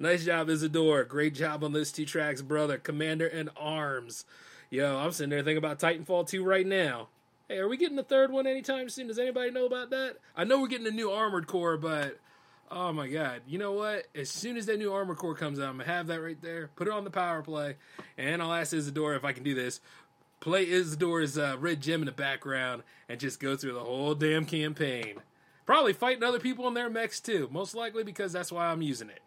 nice job, Isidor. Great job on those two tracks, brother. Commander and Arms. Yo, I'm sitting there thinking about Titanfall 2 right now. Hey, are we getting the third one anytime soon? Does anybody know about that? I know we're getting a new Armored Core, but oh my god. You know what? As soon as that new Armored Core comes out, I'm going to have that right there. Put it on the power play, and I'll ask Isidor if I can do this. Play Isidor's uh, Red Gem in the background and just go through the whole damn campaign. Probably fighting other people in their mechs too, most likely because that's why I'm using it.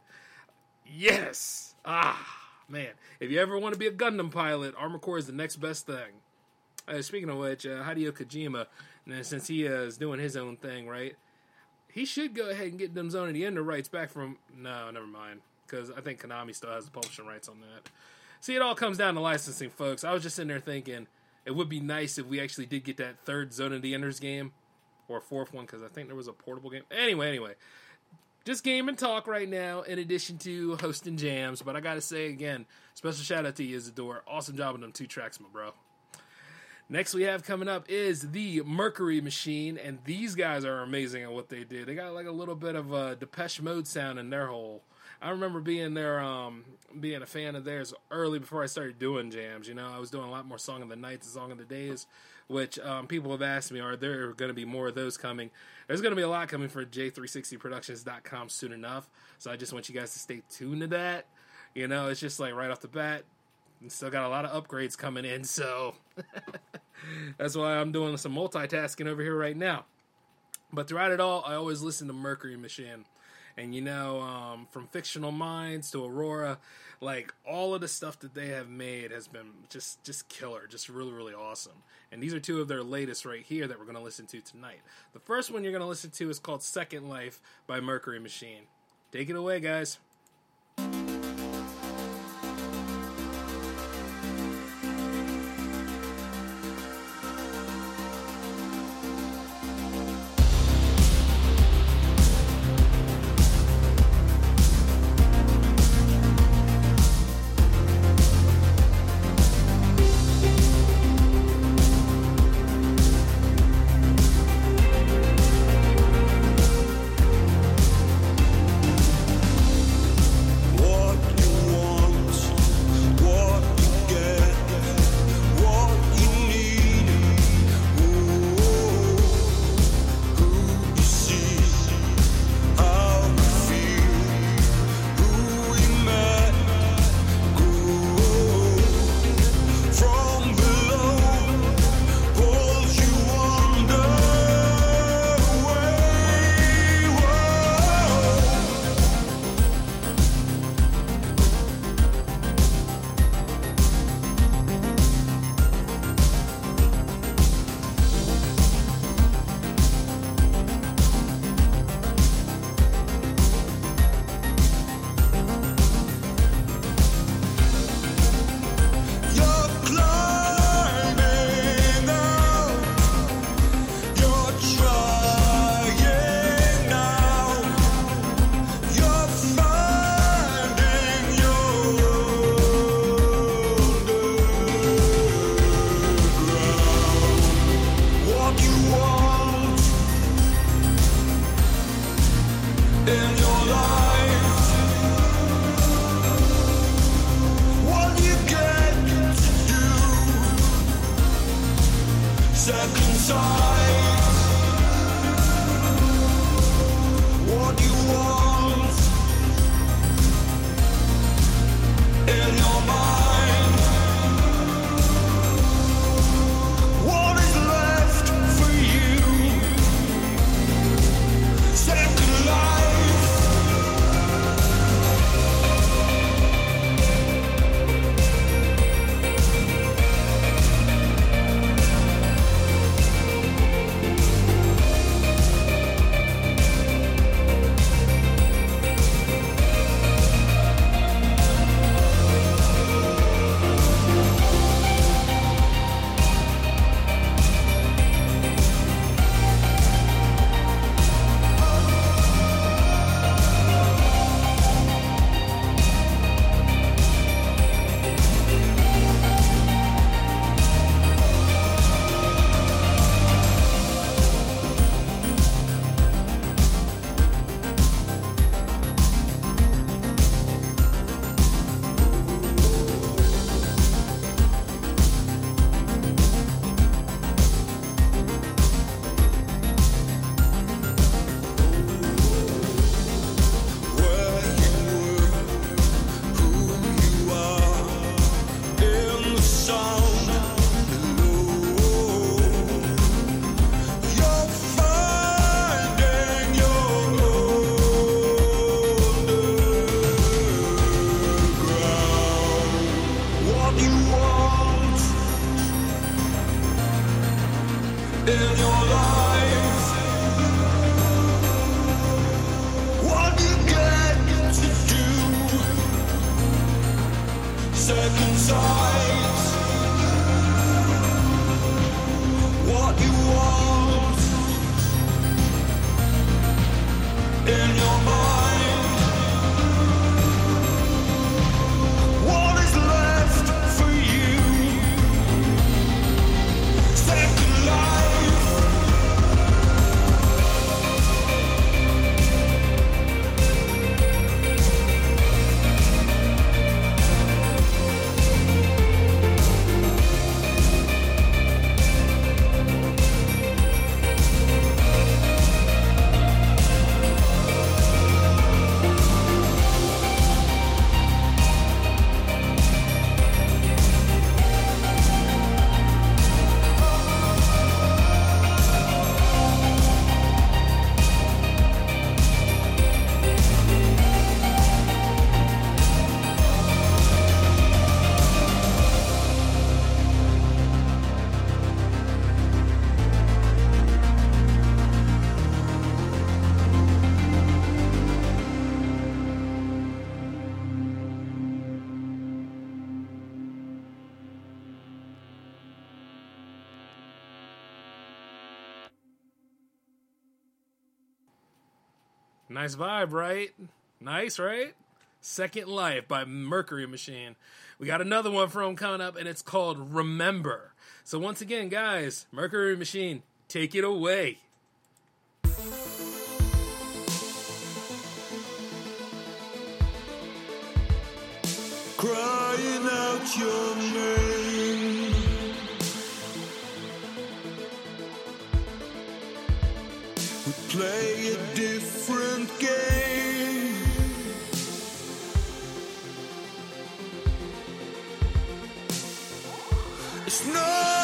Yes! Ah, man. If you ever want to be a Gundam pilot, Armor Core is the next best thing. Uh, speaking of which, uh, Hideo Kojima, now, since he uh, is doing his own thing, right? He should go ahead and get them Zone of the Ender rights back from. No, never mind. Because I think Konami still has the publishing rights on that. See, it all comes down to licensing, folks. I was just sitting there thinking it would be nice if we actually did get that third Zone of the Enders game or fourth one because I think there was a portable game. Anyway, anyway, just game and talk right now. In addition to hosting jams, but I gotta say again, special shout out to you. Awesome job on them two tracks, my bro. Next we have coming up is the Mercury Machine, and these guys are amazing at what they do. They got like a little bit of a Depeche Mode sound in their whole. I remember being there, um, being a fan of theirs early before I started doing jams. You know, I was doing a lot more Song of the Nights and Song of the Days, which um, people have asked me, are there going to be more of those coming? There's going to be a lot coming for J360productions.com soon enough. So I just want you guys to stay tuned to that. You know, it's just like right off the bat, still got a lot of upgrades coming in. So that's why I'm doing some multitasking over here right now. But throughout it all, I always listen to Mercury Machine. And you know, um, from Fictional Minds to Aurora, like all of the stuff that they have made has been just just killer, just really really awesome. And these are two of their latest right here that we're going to listen to tonight. The first one you're going to listen to is called Second Life by Mercury Machine. Take it away, guys. What you want Nice vibe, right? Nice, right? Second Life by Mercury Machine. We got another one from coming up, and it's called Remember. So, once again, guys, Mercury Machine, take it away. crying out your name. Play a different game. It's not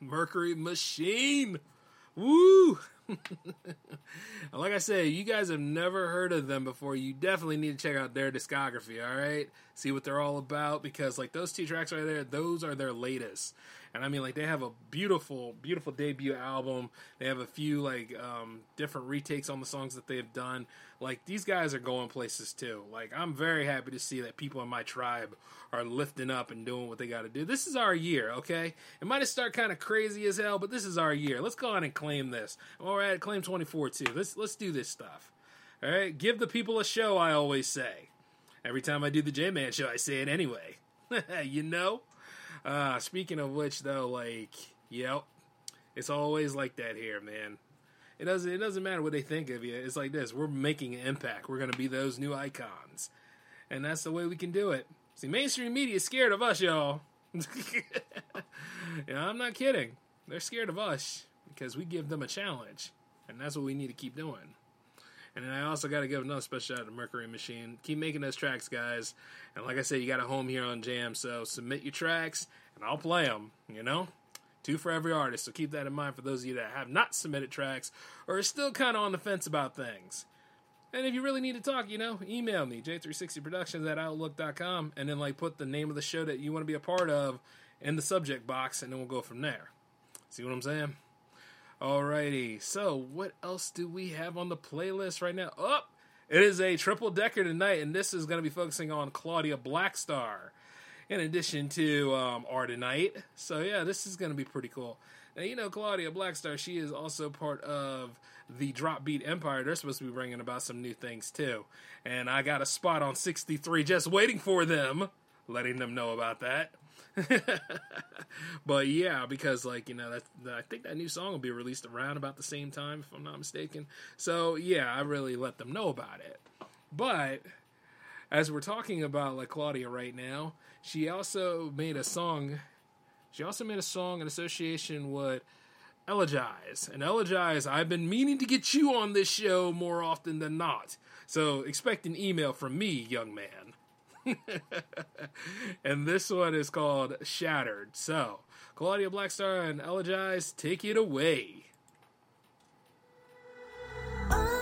Mercury Machine. Woo. like I said, you guys have never heard of them before. You definitely need to check out their discography, all right? See what they're all about because like those two tracks right there, those are their latest. And I mean like they have a beautiful beautiful debut album. They have a few like um different retakes on the songs that they've done. Like these guys are going places too. Like I'm very happy to see that people in my tribe are lifting up and doing what they got to do. This is our year, okay? It might have started kind of crazy as hell, but this is our year. Let's go on and claim this. All right, claim 24 too. Let's let's do this stuff. All right, give the people a show. I always say. Every time I do the J Man show, I say it anyway. you know. Uh, speaking of which, though, like, yep, it's always like that here, man. It doesn't. It doesn't matter what they think of you. It's like this: we're making an impact. We're gonna be those new icons, and that's the way we can do it. See, mainstream media is scared of us, y'all. yeah, I'm not kidding. They're scared of us because we give them a challenge, and that's what we need to keep doing. And then I also got to give another special shout out to Mercury Machine. Keep making those tracks, guys. And like I said, you got a home here on Jam, so submit your tracks, and I'll play them. You know, two for every artist. So keep that in mind for those of you that have not submitted tracks or are still kind of on the fence about things. And if you really need to talk, you know, email me, j360productions at outlook.com, and then like put the name of the show that you want to be a part of in the subject box, and then we'll go from there. See what I'm saying? Alrighty, so what else do we have on the playlist right now? Oh, it is a triple decker tonight, and this is going to be focusing on Claudia Blackstar in addition to um, Ardenite. So, yeah, this is going to be pretty cool. Now, you know, Claudia Blackstar, she is also part of the Drop Beat Empire. They're supposed to be bringing about some new things, too. And I got a spot on 63 just waiting for them, letting them know about that. but yeah, because like you know, that, I think that new song will be released around about the same time, if I'm not mistaken. So yeah, I really let them know about it. But as we're talking about like Claudia right now, she also made a song. She also made a song in association with Elegize. And Elegize, I've been meaning to get you on this show more often than not. So expect an email from me, young man. and this one is called Shattered. So, Claudia Blackstar and Elegize, take it away. I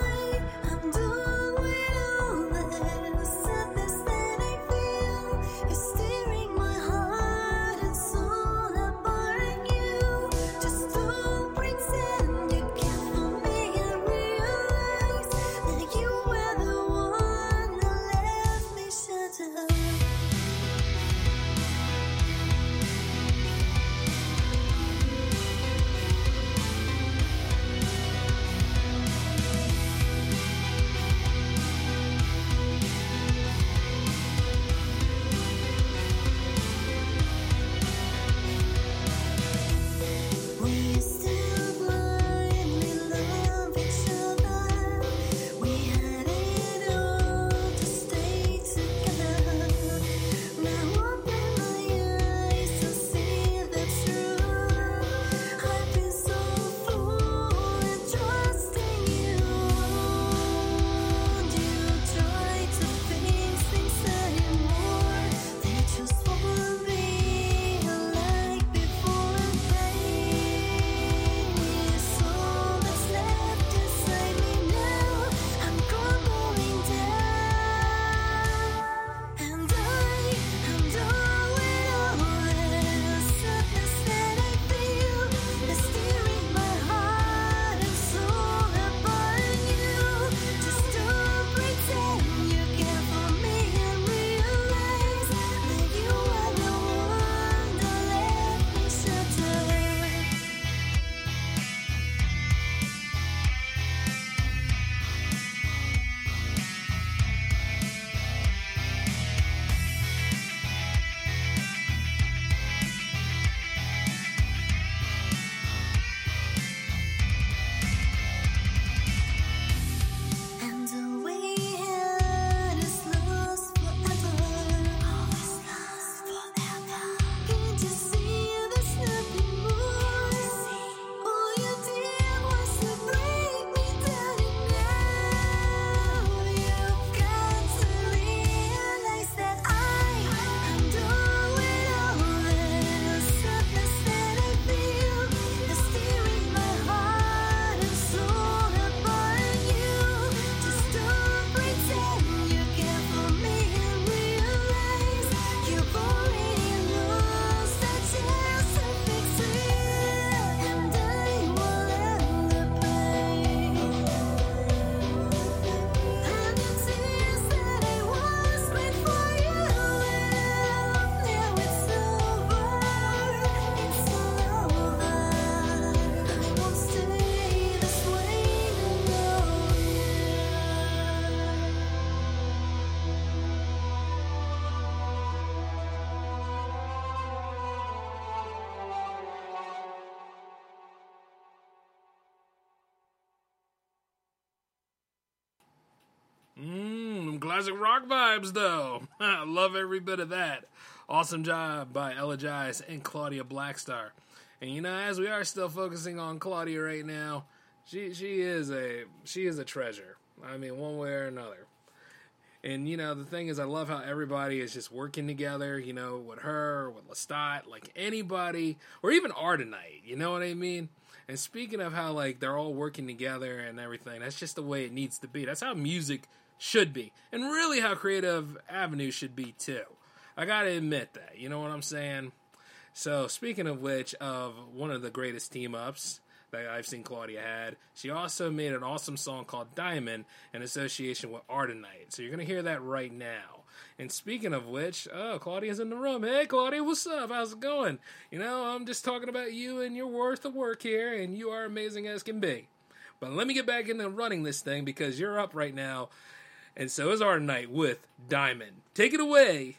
classic rock vibes though. I love every bit of that. Awesome job by Elegize and Claudia Blackstar. And you know, as we are still focusing on Claudia right now, she she is a she is a treasure. I mean, one way or another. And you know, the thing is, I love how everybody is just working together. You know, with her, with Lestat, like anybody, or even Ardenite. You know what I mean? And speaking of how like they're all working together and everything, that's just the way it needs to be. That's how music should be, and really how Creative Avenue should be too. I gotta admit that. You know what I'm saying? So speaking of which, of one of the greatest team ups that I've seen Claudia had, she also made an awesome song called Diamond in association with Ardenite. So you're gonna hear that right now. And speaking of which, oh, Claudia's in the room. Hey, Claudia, what's up? How's it going? You know, I'm just talking about you and your worth of work here, and you are amazing as can be. But let me get back into running this thing because you're up right now, and so is Ardenite with Diamond. Take it away.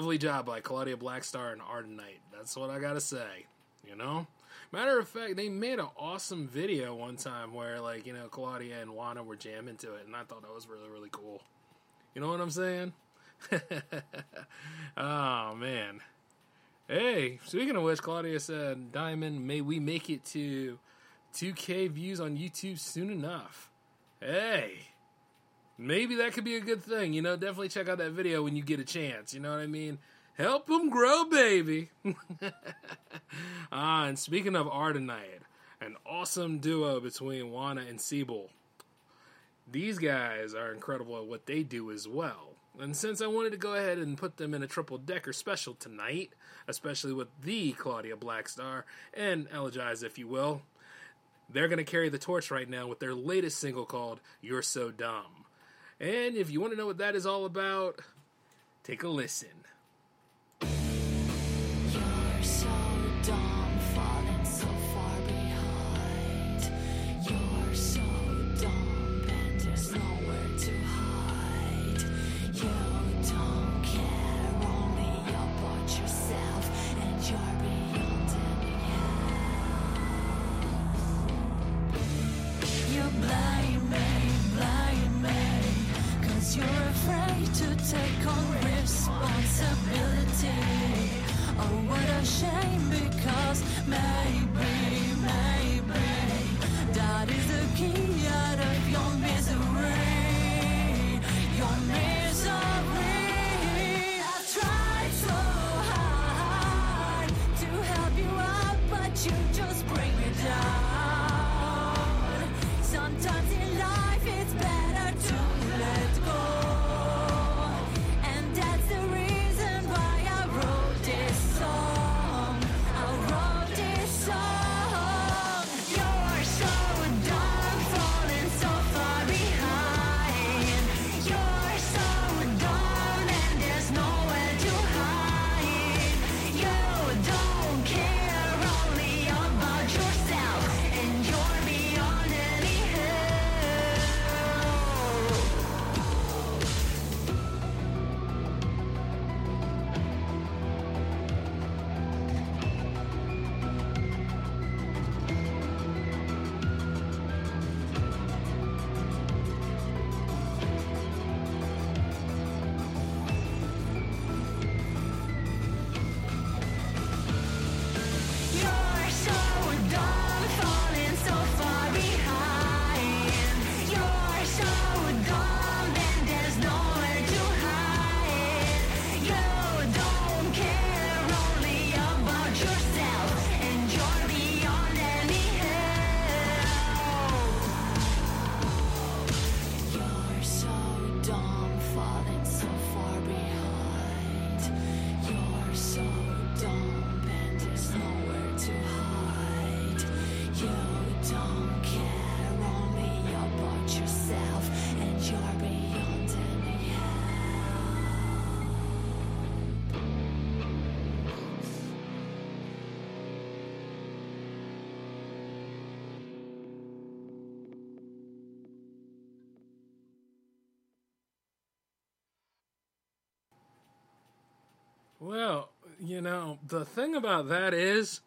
Lovely job by Claudia Blackstar and Ardenite. That's what I gotta say. You know? Matter of fact, they made an awesome video one time where, like, you know, Claudia and Juana were jamming to it, and I thought that was really, really cool. You know what I'm saying? oh, man. Hey, speaking of which, Claudia said, Diamond, may we make it to 2K views on YouTube soon enough. Hey, maybe that could be a good thing. You know, definitely check out that video when you get a chance. You know what I mean? Help them grow, baby. ah, and speaking of Ardenite, an awesome duo between Wana and Siebel. These guys are incredible at what they do as well. And since I wanted to go ahead and put them in a triple decker special tonight, especially with the Claudia Blackstar and Elegize, if you will, they're going to carry the torch right now with their latest single called You're So Dumb. And if you want to know what that is all about, take a listen. Take on responsibility. Oh, what a shame, because maybe, you know, the thing about that is,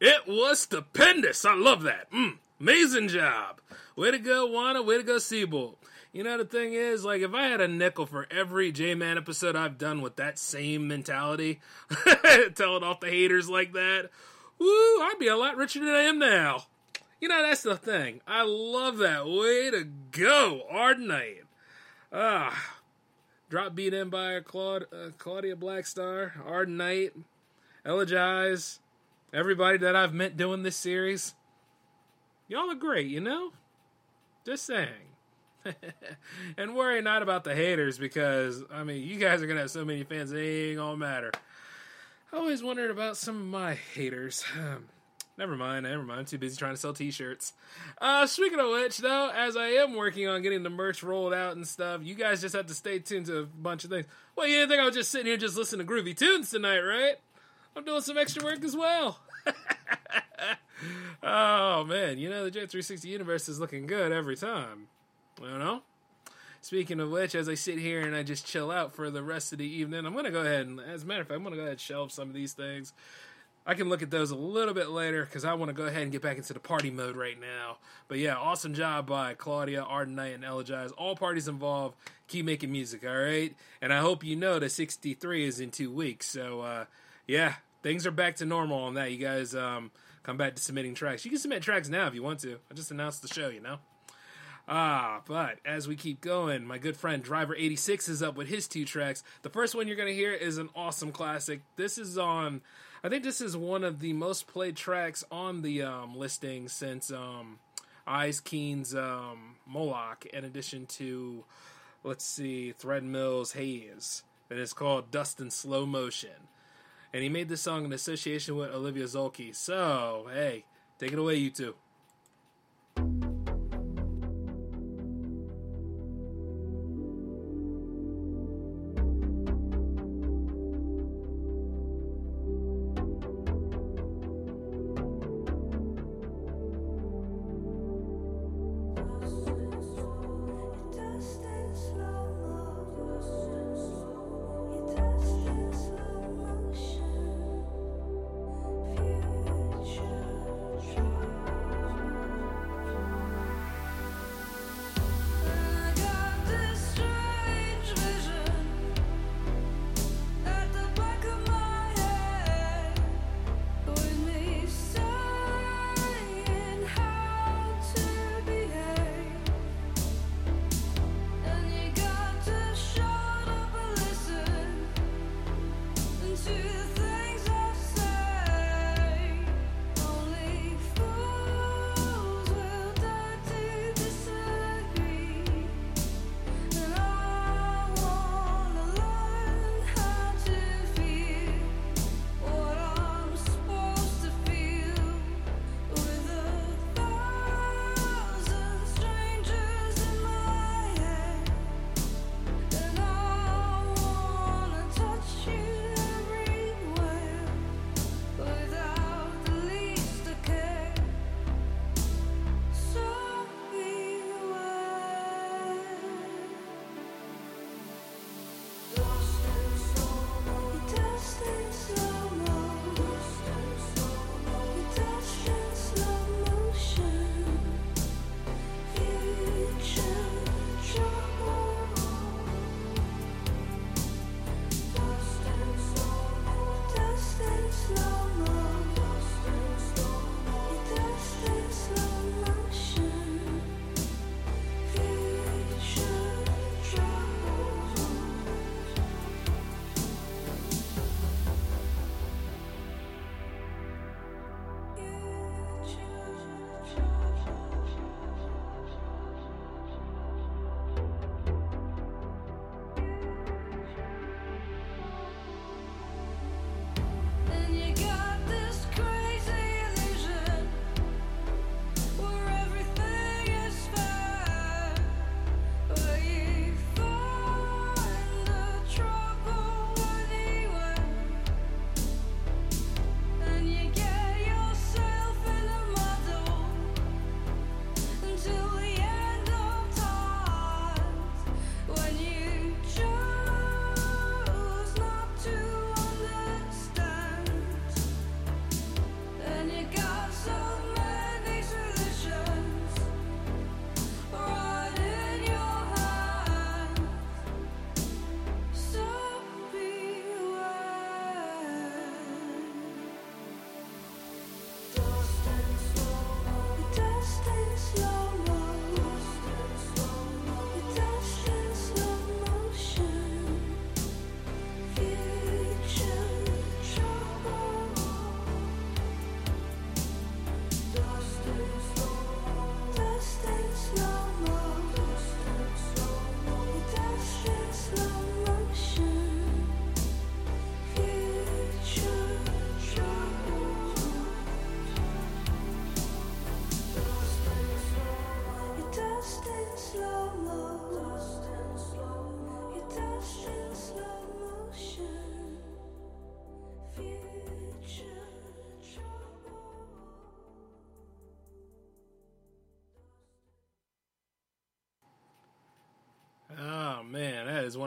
it was stupendous. I love that. Mm, amazing job. Way to go, Wana. Way to go, Siebel. You know, the thing is, like, if I had a nickel for every J Man episode I've done with that same mentality, telling off the haters like that, woo, I'd be a lot richer than I am now. You know, that's the thing. I love that. Way to go, Ardenite. Ah, drop beat in by Claude, uh, Claudia Blackstar, Ardenite, Elegize, everybody that I've met doing this series. Y'all are great, you know? Just saying. and worry not about the haters because, I mean, you guys are going to have so many fans, it ain't going to matter. I always wondered about some of my haters. Never mind, never mind. I'm too busy trying to sell t-shirts. Uh, speaking of which, though, as I am working on getting the merch rolled out and stuff, you guys just have to stay tuned to a bunch of things. Well, you didn't think I was just sitting here just listening to groovy tunes tonight, right? I'm doing some extra work as well. oh man, you know the J360 universe is looking good every time. I don't know. Speaking of which, as I sit here and I just chill out for the rest of the evening, I'm gonna go ahead and, as a matter of fact, I'm gonna go ahead and shelve some of these things. I can look at those a little bit later because I want to go ahead and get back into the party mode right now. But yeah, awesome job by Claudia, Ardenite, and Elegize. All parties involved. Keep making music, all right? And I hope you know that 63 is in two weeks. So uh, yeah, things are back to normal on that. You guys um, come back to submitting tracks. You can submit tracks now if you want to. I just announced the show, you know. Ah, but as we keep going, my good friend Driver86 is up with his two tracks. The first one you're going to hear is an awesome classic. This is on, I think this is one of the most played tracks on the um, listing since um, Eyes Keen's um, Moloch, in addition to, let's see, Threadmill's Haze. And it's called Dust in Slow Motion. And he made this song in association with Olivia Zulke. So, hey, take it away, you two.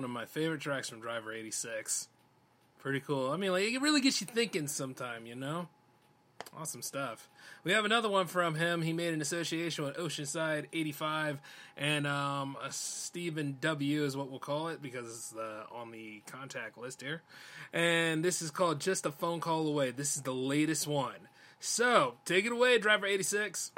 One of my favorite tracks from Driver 86. Pretty cool. I mean, like it really gets you thinking sometime, you know? Awesome stuff. We have another one from him. He made an association with Oceanside 85 and um, Stephen W is what we'll call it because it's uh, on the contact list here. And this is called Just a Phone Call Away. This is the latest one. So take it away, Driver 86.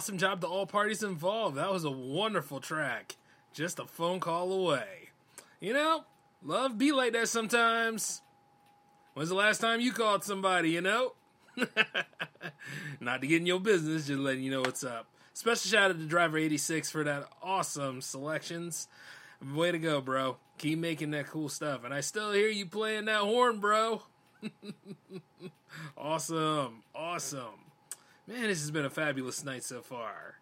Awesome job to all parties involved. That was a wonderful track. Just a phone call away. You know, love be like that sometimes. When's the last time you called somebody, you know? Not to get in your business, just letting you know what's up. Special shout out to Driver 86 for that awesome selections. Way to go, bro. Keep making that cool stuff. And I still hear you playing that horn, bro. awesome. Awesome. Man, this has been a fabulous night so far.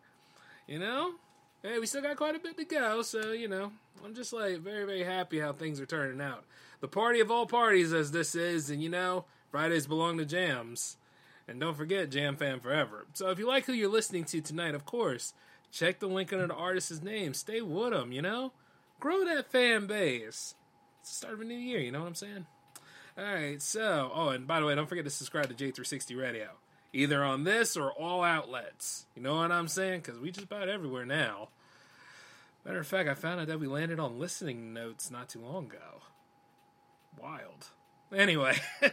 You know? Hey, we still got quite a bit to go, so, you know, I'm just like very, very happy how things are turning out. The party of all parties, as this is, and you know, Fridays belong to jams. And don't forget, Jam Fam Forever. So if you like who you're listening to tonight, of course, check the link under the artist's name. Stay with them, you know? Grow that fan base. It's the start of a new year, you know what I'm saying? Alright, so, oh, and by the way, don't forget to subscribe to J360 Radio. Either on this or all outlets. You know what I'm saying? Because we just about everywhere now. Matter of fact, I found out that we landed on listening notes not too long ago. Wild. Anyway, hey,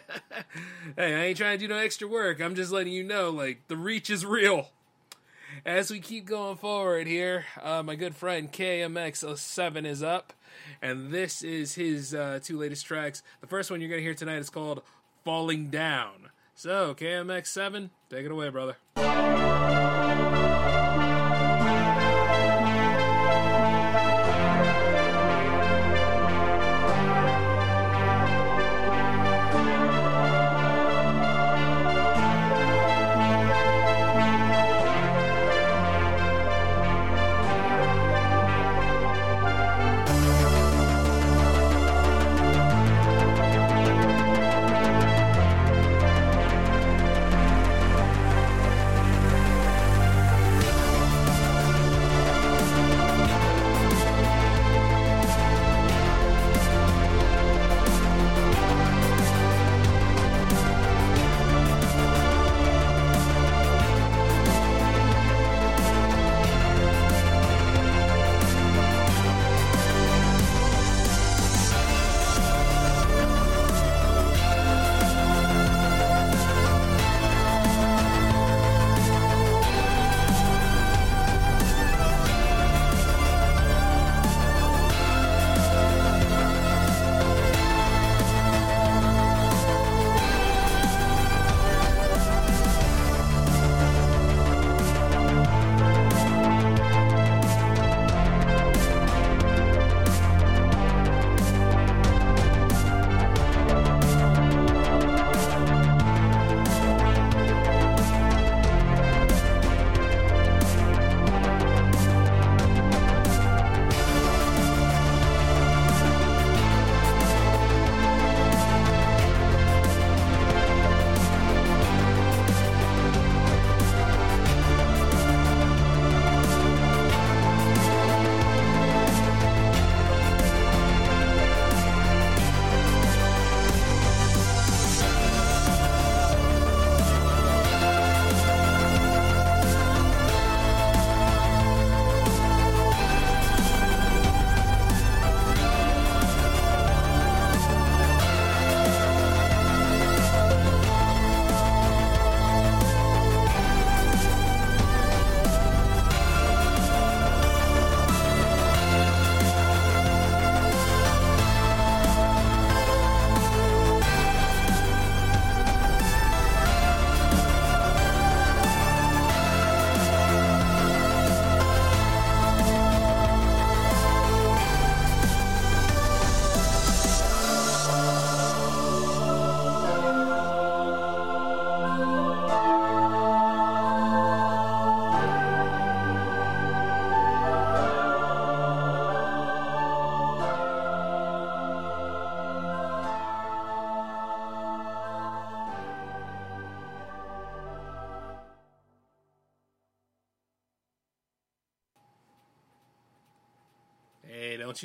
I ain't trying to do no extra work. I'm just letting you know, like, the reach is real. As we keep going forward here, uh, my good friend KMX07 is up, and this is his uh, two latest tracks. The first one you're going to hear tonight is called Falling Down. So, KMX7, take it away, brother.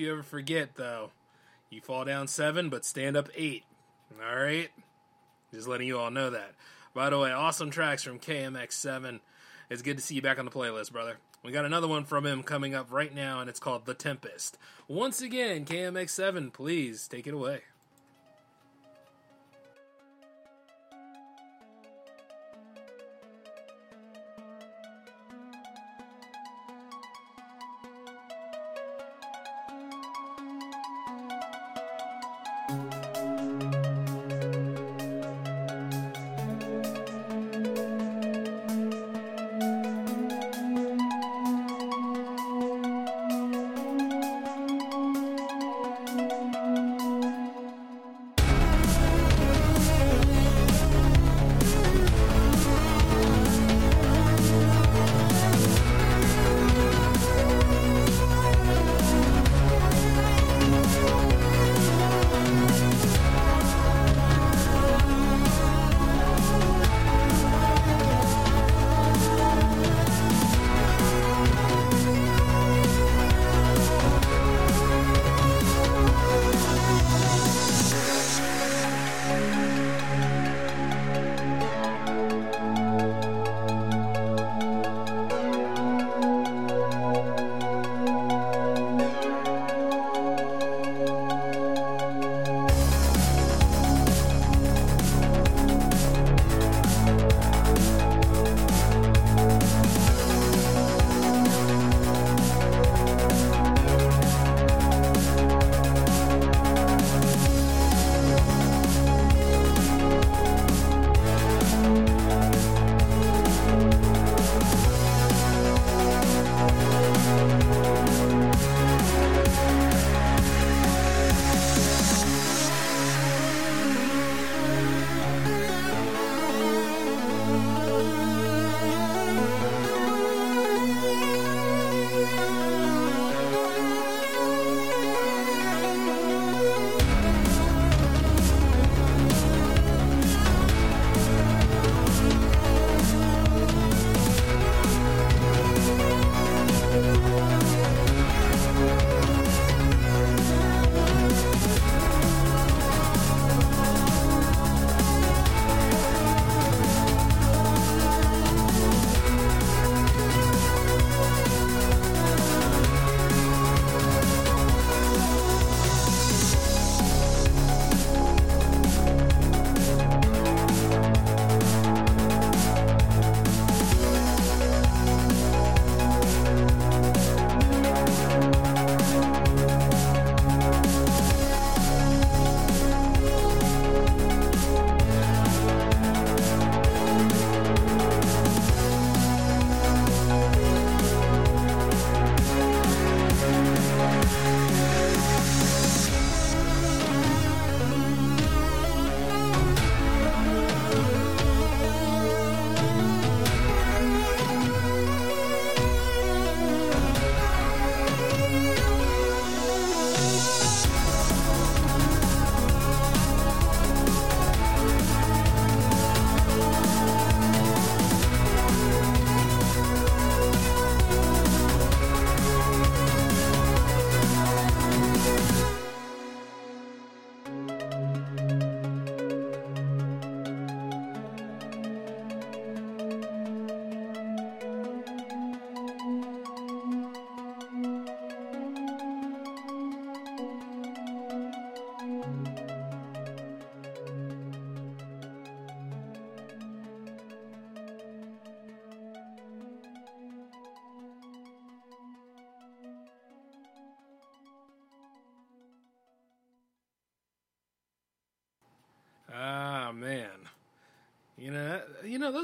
You ever forget, though. You fall down seven, but stand up eight. All right? Just letting you all know that. By the way, awesome tracks from KMX7. It's good to see you back on the playlist, brother. We got another one from him coming up right now, and it's called The Tempest. Once again, KMX7, please take it away. Thank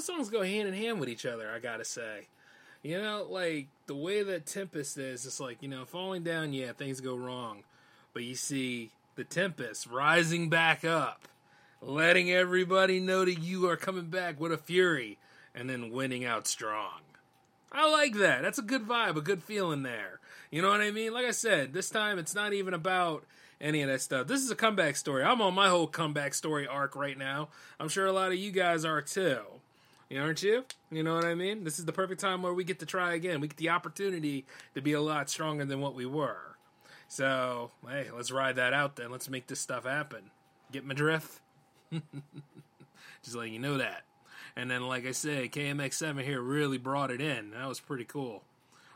songs go hand in hand with each other. I gotta say, you know, like the way that Tempest is, it's like you know, falling down, yeah, things go wrong, but you see the Tempest rising back up, letting everybody know that you are coming back with a fury, and then winning out strong. I like that. That's a good vibe, a good feeling there. You know what I mean? Like I said, this time it's not even about any of that stuff. This is a comeback story. I'm on my whole comeback story arc right now. I'm sure a lot of you guys are too. Aren't you? You know what I mean? This is the perfect time where we get to try again. We get the opportunity to be a lot stronger than what we were. So, hey, let's ride that out then. Let's make this stuff happen. Get my drift? Just letting you know that. And then, like I said, KMX7 here really brought it in. That was pretty cool.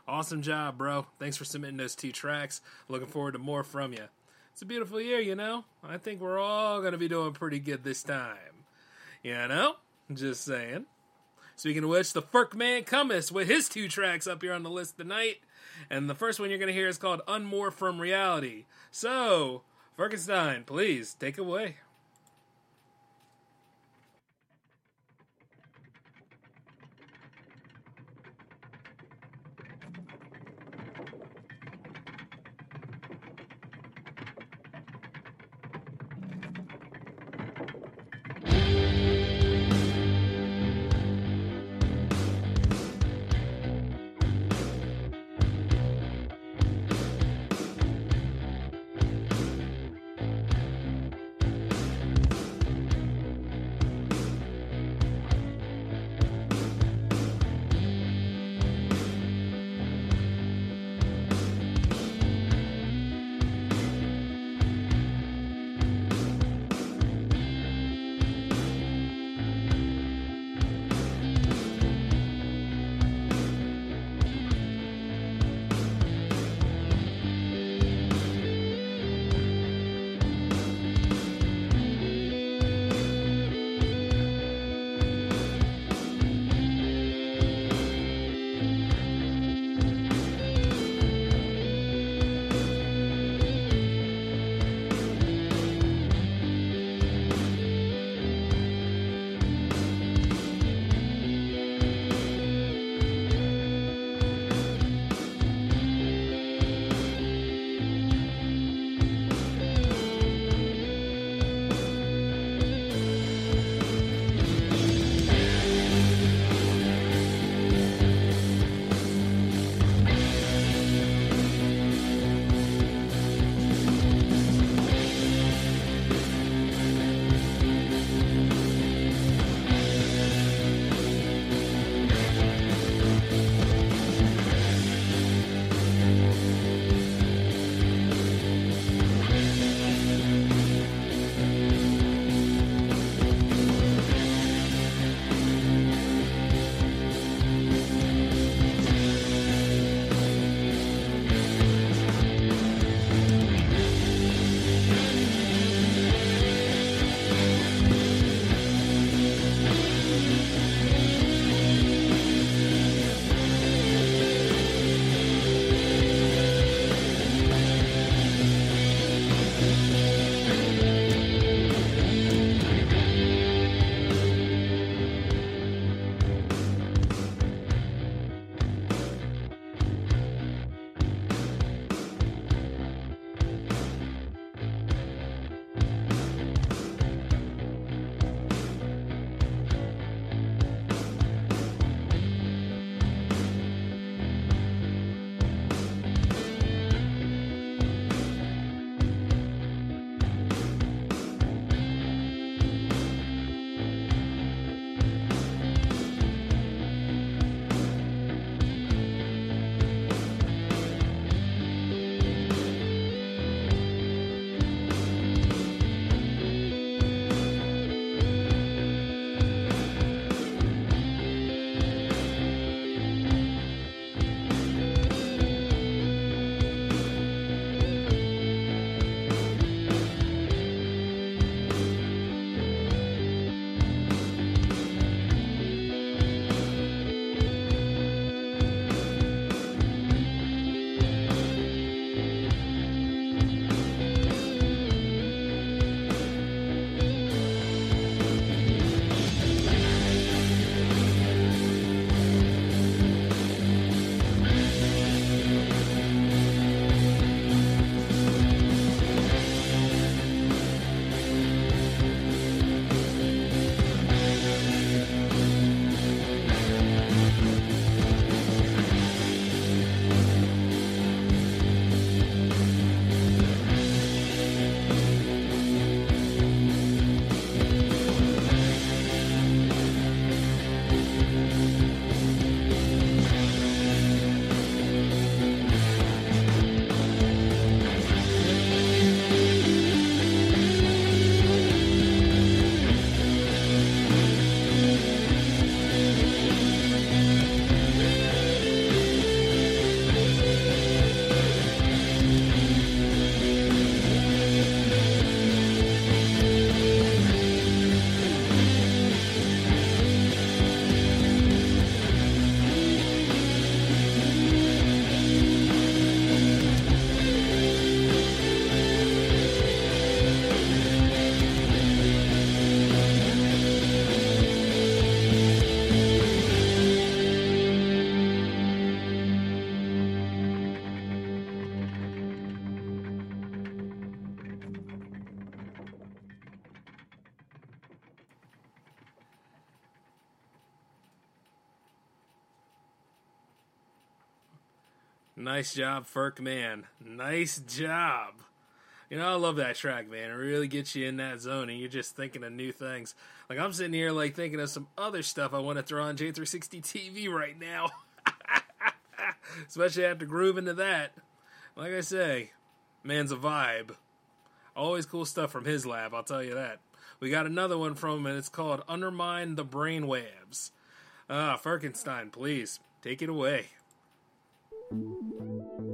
Awesome job, bro. Thanks for submitting those two tracks. Looking forward to more from you. It's a beautiful year, you know? I think we're all going to be doing pretty good this time. You know? Just saying. Speaking of which, the Ferk Man Cummins with his two tracks up here on the list tonight. And the first one you're going to hear is called Unmore from Reality. So, Firkenstein, please take away. Nice job, Ferk man. Nice job. You know, I love that track, man. It really gets you in that zone and you're just thinking of new things. Like I'm sitting here like thinking of some other stuff I want to throw on J360 TV right now. Especially after grooving to that. Like I say, man's a vibe. Always cool stuff from his lab, I'll tell you that. We got another one from him and it's called Undermine the Brainwaves. Ah, Firkenstein, please, take it away. One hell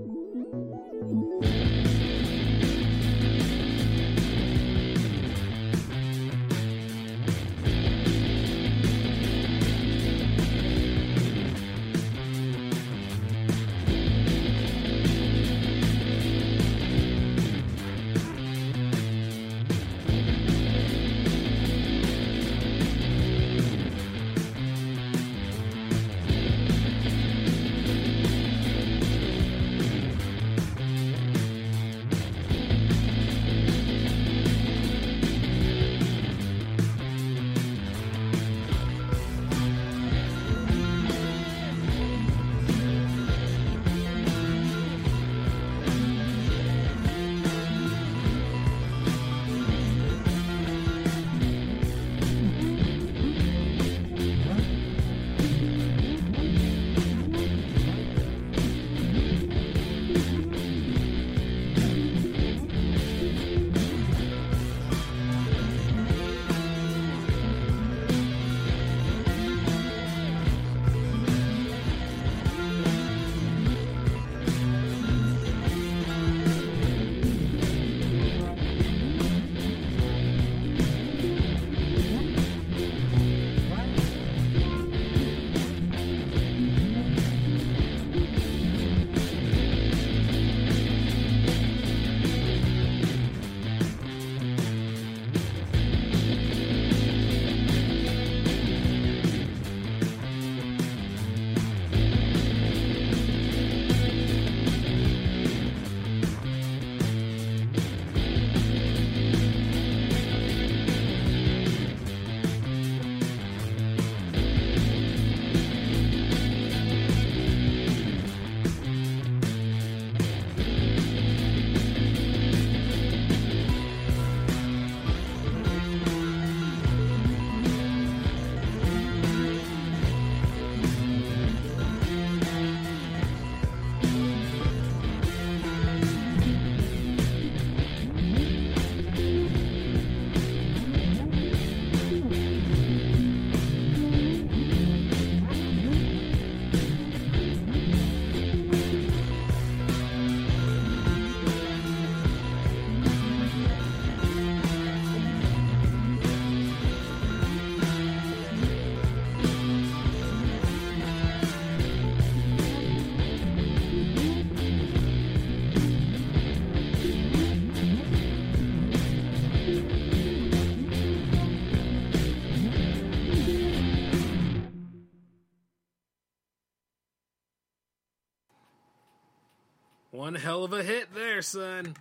of a hit there, son.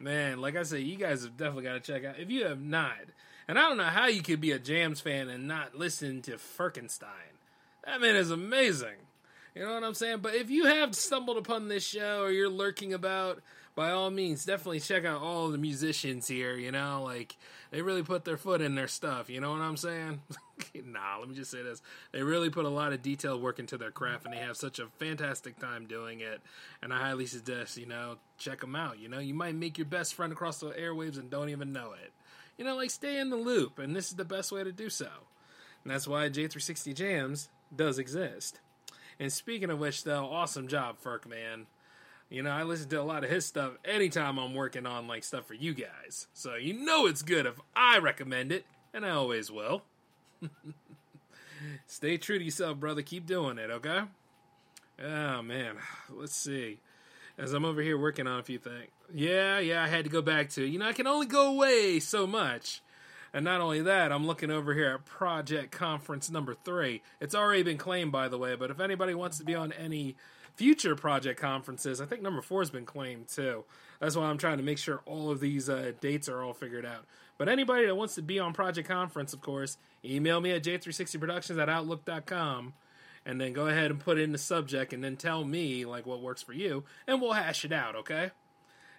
Man, like I said, you guys have definitely got to check out. If you have not, and I don't know how you could be a Jams fan and not listen to Firkenstein. That man is amazing. You know what I'm saying? But if you have stumbled upon this show or you're lurking about, by all means, definitely check out all the musicians here. You know, like they really put their foot in their stuff. You know what I'm saying? nah, let me just say this: they really put a lot of detailed work into their craft, and they have such a fantastic time doing it. And I highly suggest you know check them out. You know, you might make your best friend across the airwaves and don't even know it. You know, like stay in the loop, and this is the best way to do so. And that's why J360 Jams does exist. And speaking of which, though, awesome job, Ferk man. You know, I listen to a lot of his stuff anytime I'm working on like stuff for you guys. So you know it's good if I recommend it, and I always will. Stay true to yourself, brother. Keep doing it, okay? Oh man, let's see. As I'm over here working on a few things. Yeah, yeah, I had to go back to. You know, I can only go away so much. And not only that, I'm looking over here at Project Conference number three. It's already been claimed, by the way, but if anybody wants to be on any future project conferences, I think number four has been claimed too. That's why I'm trying to make sure all of these uh, dates are all figured out. But anybody that wants to be on Project Conference, of course, email me at j360productions at outlook.com and then go ahead and put in the subject and then tell me like what works for you and we'll hash it out, okay?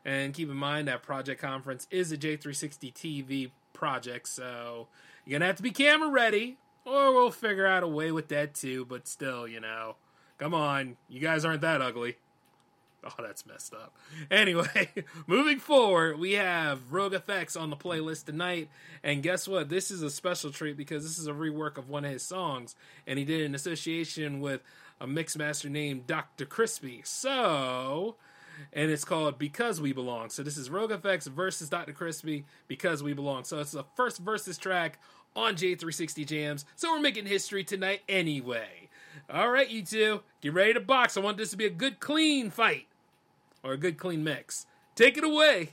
And keep in mind that Project Conference is a J360 TV project, so you're gonna have to be camera ready, or we'll figure out a way with that too, but still, you know. Come on, you guys aren't that ugly. Oh, that's messed up. Anyway, moving forward, we have RogueFX on the playlist tonight. And guess what? This is a special treat because this is a rework of one of his songs. And he did in association with a mix master named Dr. Chrispy. So, and it's called Because We Belong. So this is RogueFX versus Dr. Chrispy, Because We Belong. So it's the first versus track on J360 Jams. So we're making history tonight anyway. All right, you two, get ready to box. I want this to be a good, clean fight or a good, clean mix. Take it away.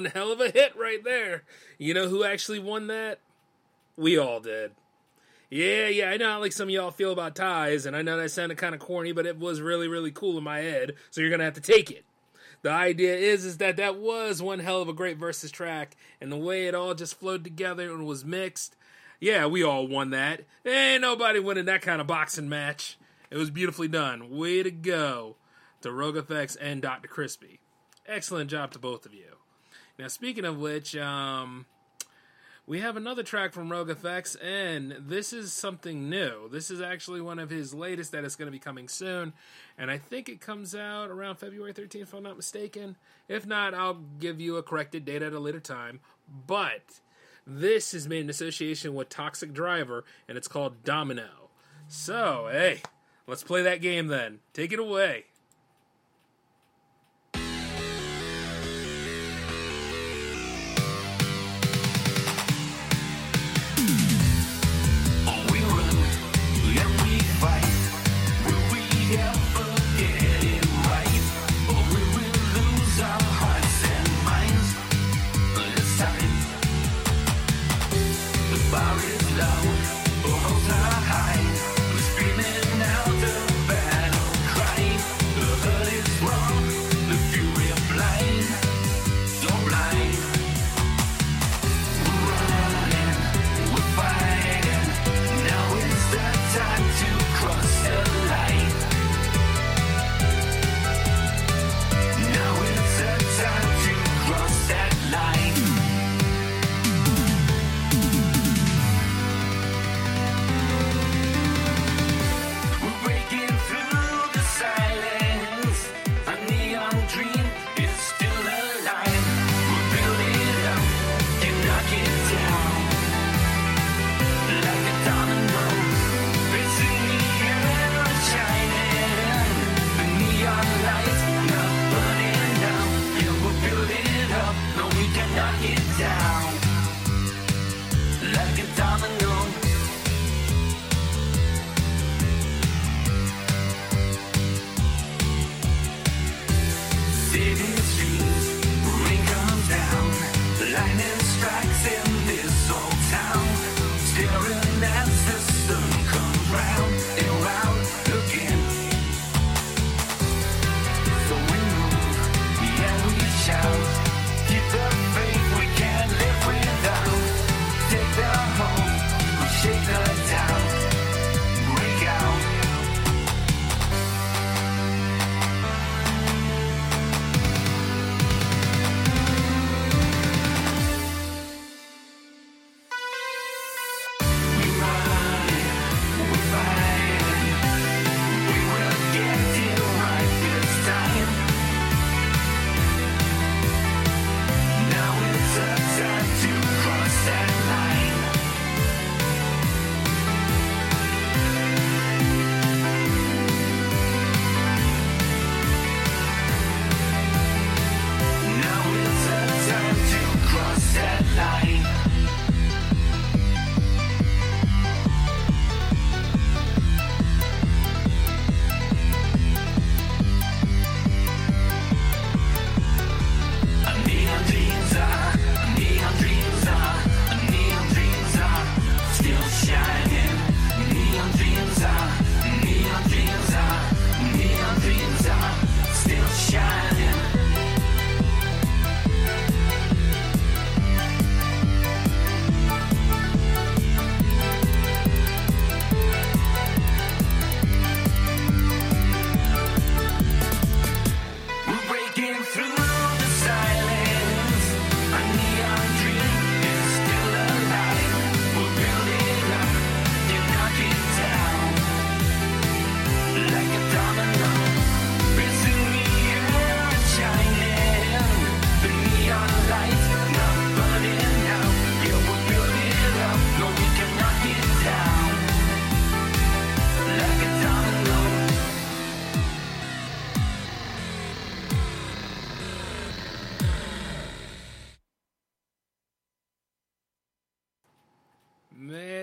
One hell of a hit right there. You know who actually won that? We all did. Yeah, yeah, I know how like some of y'all feel about ties, and I know that sounded kind of corny, but it was really, really cool in my head. So you're gonna have to take it. The idea is, is that that was one hell of a great versus track, and the way it all just flowed together and was mixed. Yeah, we all won that. Ain't nobody winning that kind of boxing match. It was beautifully done. Way to go to RogueFX and Dr. Chrispy. Excellent job to both of you. Now, speaking of which, um, we have another track from RogueFX, and this is something new. This is actually one of his latest that is going to be coming soon, and I think it comes out around February 13th, if I'm not mistaken. If not, I'll give you a corrected date at a later time. But this is made in association with Toxic Driver, and it's called Domino. So, hey, let's play that game then. Take it away. Bar is low,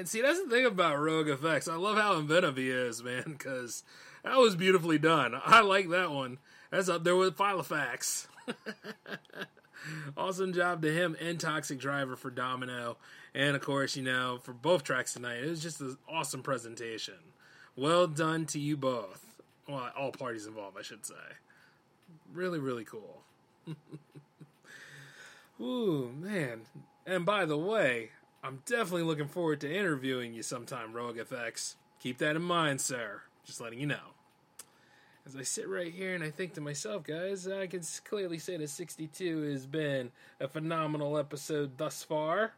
Man, see, that's the thing about RogueFX. I love how inventive he is, man, because that was beautifully done. I like that one. That's up there with Filofax. awesome job to him and Toxic Driver for Domino. And of course, you know, for both tracks tonight, it was just an awesome presentation. Well done to you both. Well, all parties involved, I should say. Really, really cool. Ooh, man. And by the way, I'm definitely looking forward to interviewing you sometime, Rogue FX. Keep that in mind, sir. Just letting you know. As I sit right here and I think to myself, guys, I can clearly say that 62 has been a phenomenal episode thus far.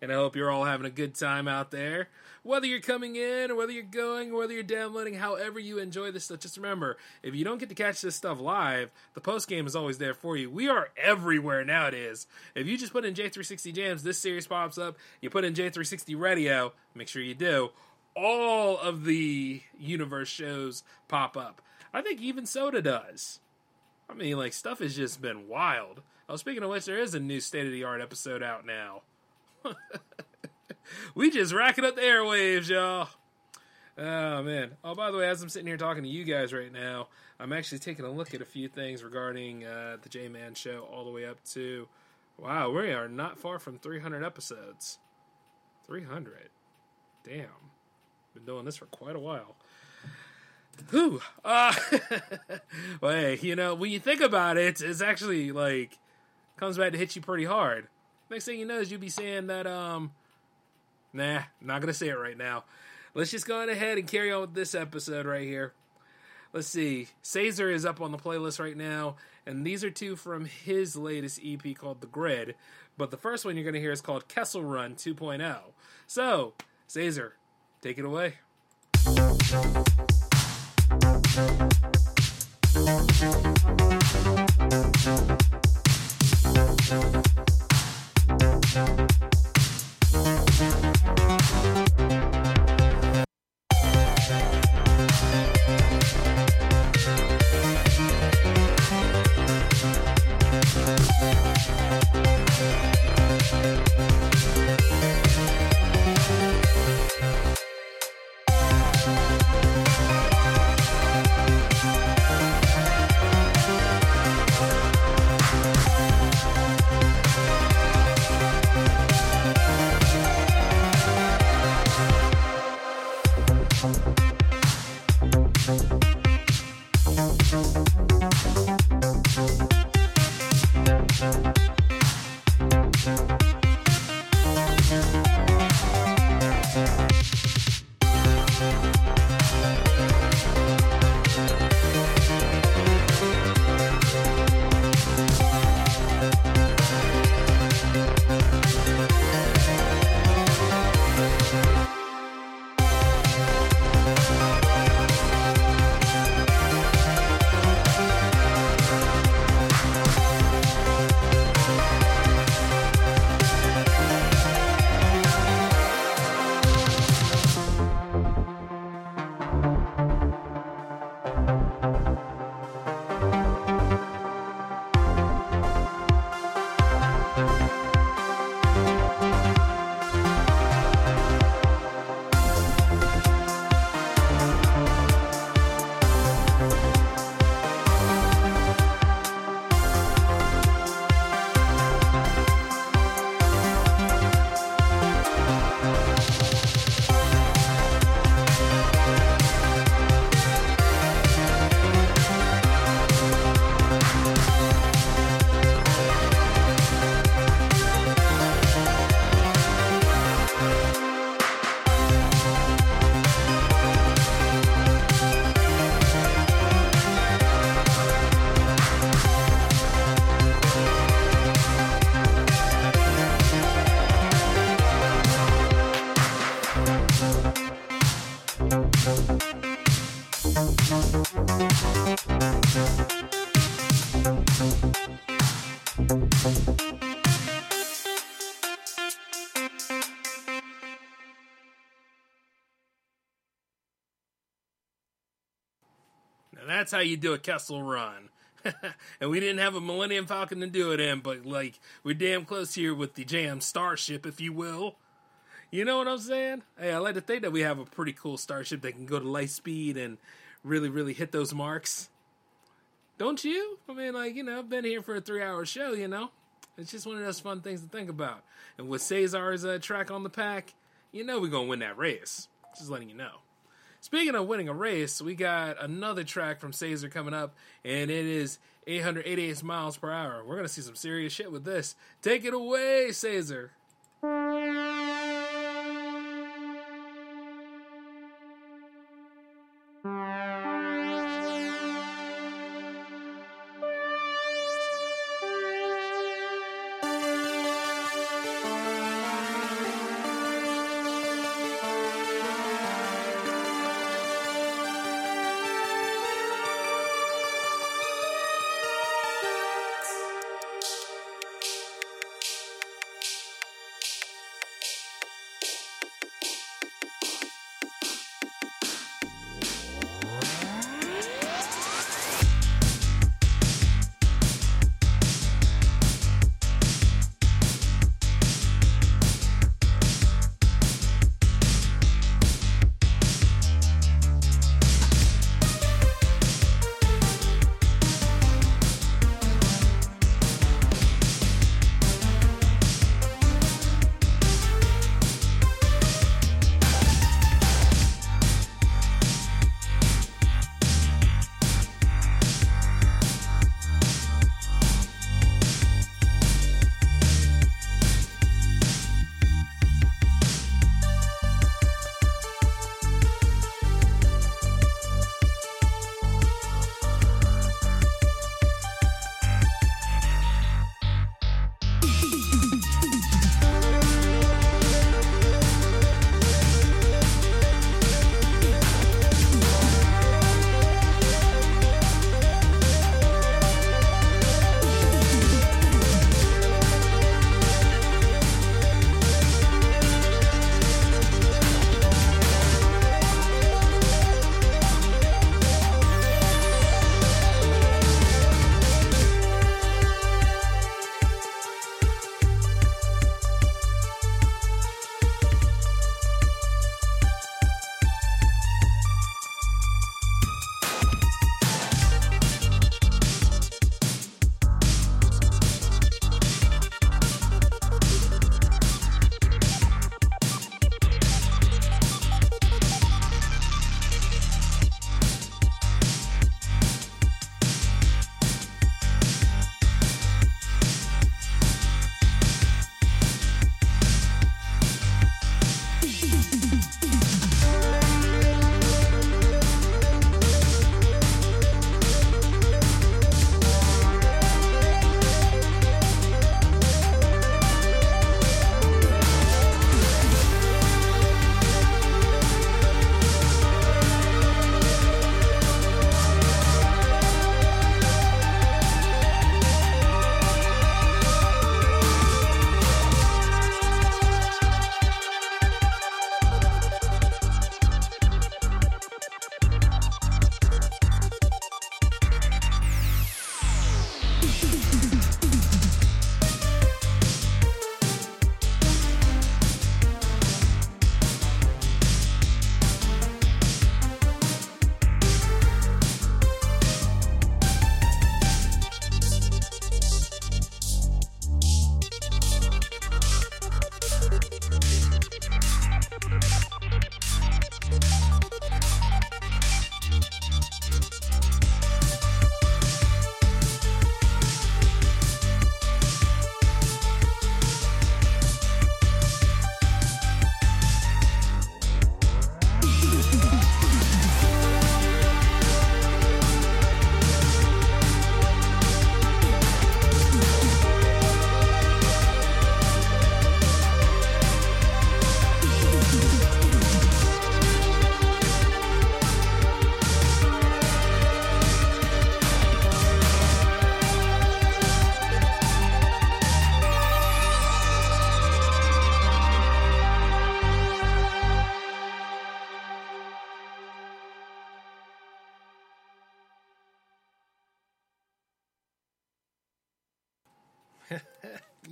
And I hope you're all having a good time out there. Whether you're coming in or whether you're going or whether you're downloading, however you enjoy this stuff, just remember if you don't get to catch this stuff live, the post game is always there for you. We are everywhere nowadays. If you just put in J360 Jams, this series pops up. You put in J360 Radio, make sure you do. All of the universe shows pop up. I think even Soda does. I mean, like, stuff has just been wild. Oh, speaking of which, there is a new state of the art episode out now. we just racking up the airwaves, y'all. Oh man. Oh, by the way, as I'm sitting here talking to you guys right now, I'm actually taking a look at a few things regarding uh, the J Man Show, all the way up to. Wow, we are not far from 300 episodes. 300. Damn. Been doing this for quite a while. Whew. Uh, well, hey, you know, when you think about it, it's actually like comes back to hit you pretty hard. Next thing you know is you'll be saying that, um, nah, not gonna say it right now. Let's just go ahead and carry on with this episode right here. Let's see. Sazer is up on the playlist right now, and these are two from his latest EP called The Grid. But the first one you're going to hear is called Kessel Run 2.0. So, Sazer, take it away. Música that's how you do a Kessel run. and we didn't have a Millennium Falcon to do it in, but like we're damn close here with the Jam Starship, if you will. You know what I'm saying? Hey, I like to think that we have a pretty cool starship that can go to light speed and really, really hit those marks. Don't you? I mean, like, you know, I've been here for a three hour show, you know? It's just one of those fun things to think about. And with Sazer's uh, track on the pack, you know we're going to win that race. Just letting you know. Speaking of winning a race, we got another track from Sazer coming up, and it is 888 miles per hour. We're going to see some serious shit with this. Take it away, Sazer.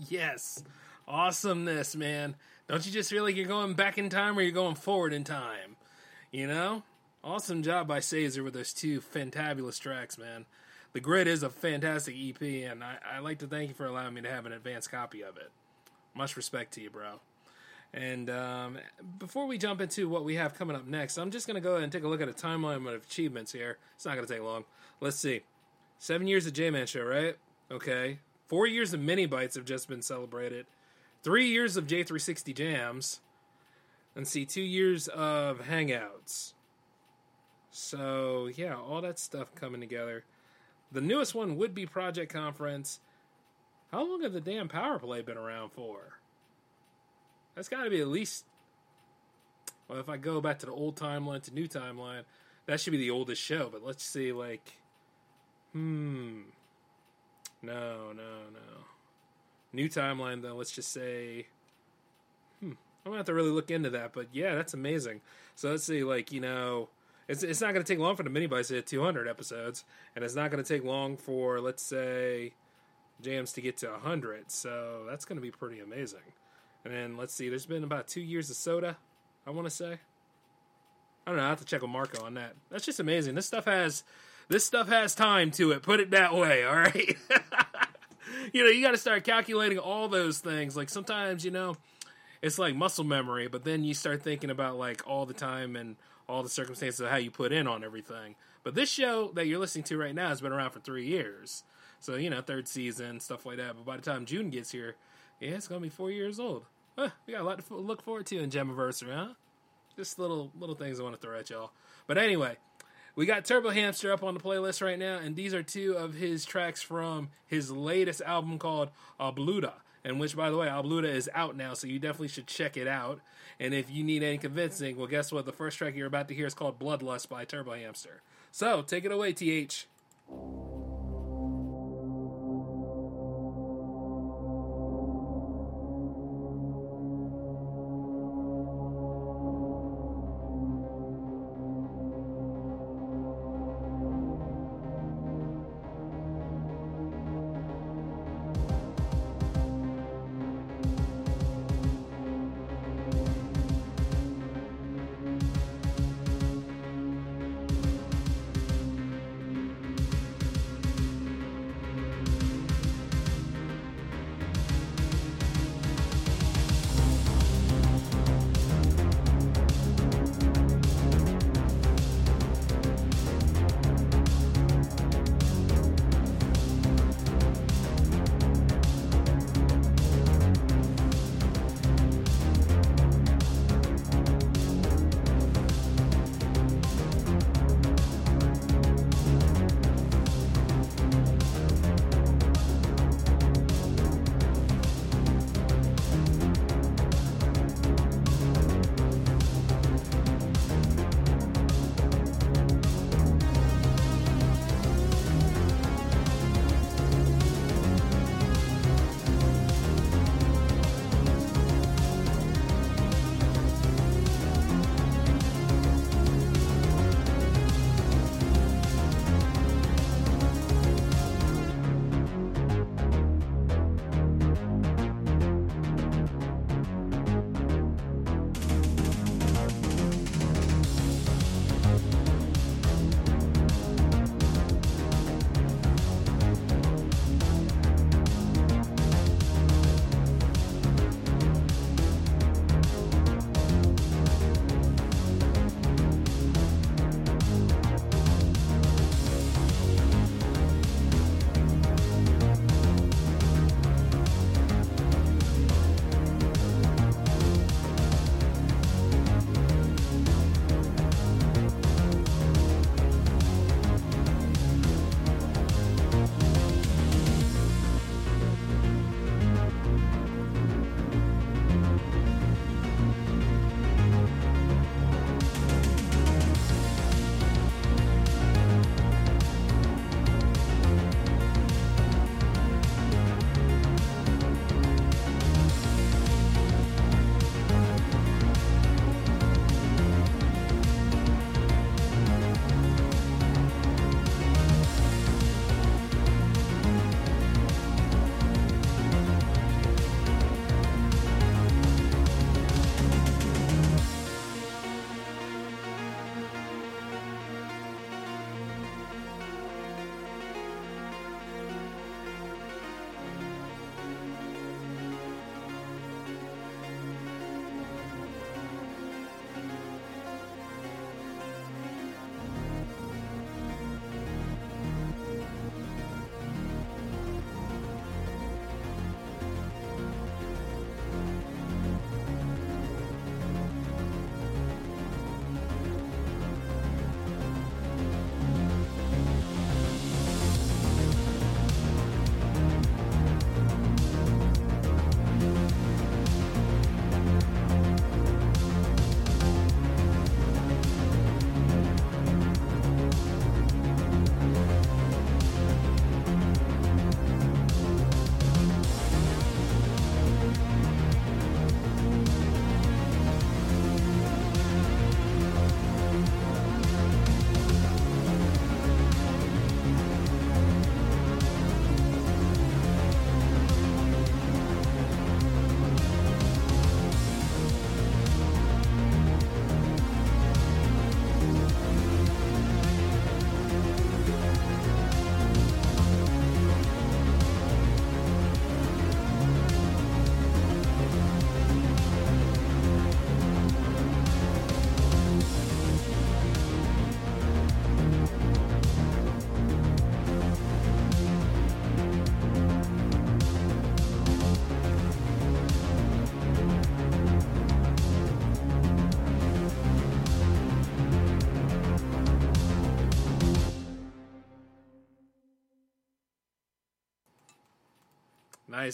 Yes. Awesomeness, man. Don't you just feel like you're going back in time or you're going forward in time? You know? Awesome job by Sazer with those two fantabulous tracks, man. The Grid is a fantastic EP, and I, I like to thank you for allowing me to have an advanced copy of it. Much respect to you, bro. And um, before we jump into what we have coming up next, I'm just going to go ahead and take a look at a timeline of achievements here. It's not going to take long. Let's see. Seven years of J Man Show, right? Okay. Four years of Mini Bites have just been celebrated. Three years of J360 Jams. And see, two years of Hangouts. So, yeah, all that stuff coming together. The newest one would be Project Conference. How long have the damn Power Play been around for? That's got to be at least. Well, if I go back to the old timeline to new timeline, that should be the oldest show. But let's see, like, hmm, no, no, no. New timeline, though. Let's just say, hmm. I'm gonna have to really look into that. But yeah, that's amazing. So let's see, like, you know, it's it's not gonna take long for the mini bites to hit 200 episodes, and it's not gonna take long for let's say jams to get to 100. So that's gonna be pretty amazing. And then let's see, there's been about two years of soda, I want to say. I don't know. I have to check with Marco on that. That's just amazing. This stuff has this stuff has time to it. Put it that way. All right. you know, you got to start calculating all those things. Like sometimes, you know, it's like muscle memory, but then you start thinking about like all the time and all the circumstances of how you put in on everything. But this show that you're listening to right now has been around for three years. So, you know, third season, stuff like that. But by the time June gets here, yeah, it's going to be four years old. Huh, we got a lot to look forward to in Gemiversary, huh? Just little little things I want to throw at y'all. But anyway, we got Turbo Hamster up on the playlist right now, and these are two of his tracks from his latest album called Abluda. And which, by the way, Abluda is out now, so you definitely should check it out. And if you need any convincing, well, guess what? The first track you're about to hear is called Bloodlust by Turbo Hamster. So take it away, TH.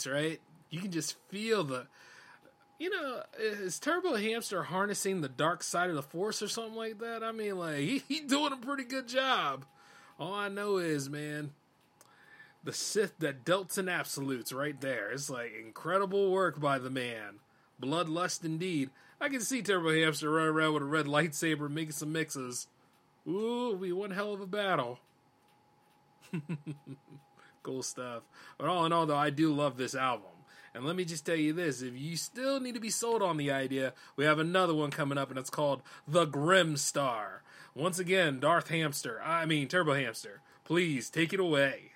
Right? You can just feel the. You know, is Turbo Hamster harnessing the dark side of the Force or something like that? I mean, like he, he doing a pretty good job. All I know is, man, the Sith that dealt in absolutes right there. It's like incredible work by the man. Bloodlust indeed. I can see Turbo Hamster running around with a red lightsaber making some mixes. Ooh, be one hell of a battle. cool stuff. But all in all, though, I do love this album. And let me just tell you this if you still need to be sold on the idea, we have another one coming up, and it's called The Grim Star. Once again, Darth Hamster, I mean, Turbo Hamster, please take it away.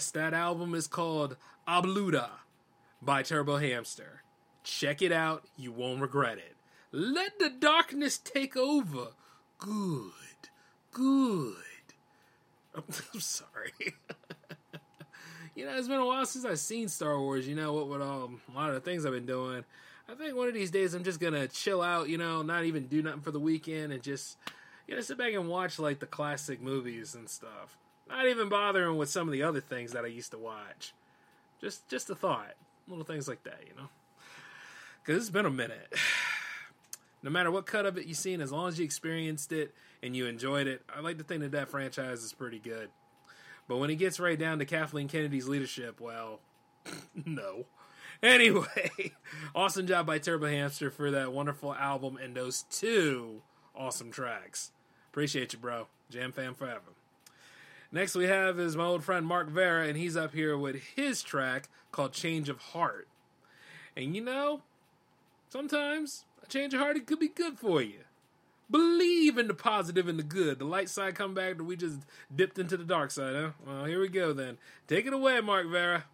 Yes, that album is called Abluda by Turbo Hamster. Check it out, you won't regret it. Let the darkness take over. Good, good. I'm sorry. you know, it's been a while since I've seen Star Wars. You know what? With um, a lot of the things I've been doing, I think one of these days I'm just gonna chill out. You know, not even do nothing for the weekend and just you know sit back and watch like the classic movies and stuff. Not even bothering with some of the other things that I used to watch. Just just a thought, little things like that. You know, because it's been a minute. No matter what cut of it you've seen, as long as you experienced it and you enjoyed it, I like to think that that franchise is pretty good. But when it gets right down to Kathleen Kennedy's leadership, well, no. Anyway, awesome job by Turbo Hamster for that wonderful album and those two awesome tracks. Appreciate you, bro. Jam fam forever. Next we have is my old friend Mark Vera, and he's up here with his track called Change of Heart. And you know, sometimes a change of heart it could be good for you. Believe in the positive and the good. The light side come back, and we just dipped into the dark side, huh? Well, here we go then. Take it away, Mark Vera.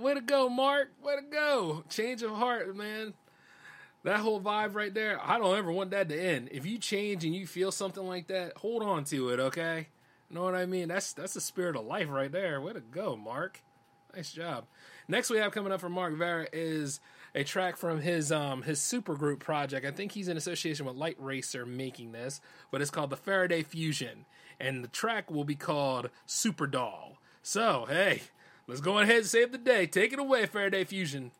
Way to go, Mark. Way to go. Change of heart, man. That whole vibe right there. I don't ever want that to end. If you change and you feel something like that, hold on to it, okay? Know what I mean? That's that's the spirit of life right there. Way to go, Mark. Nice job. Next we have coming up from Mark Vera is a track from his um his supergroup project. I think he's in association with Light Racer making this, but it's called the Faraday Fusion. And the track will be called Super Doll. So, hey, let's go ahead and save the day. Take it away, Faraday Fusion.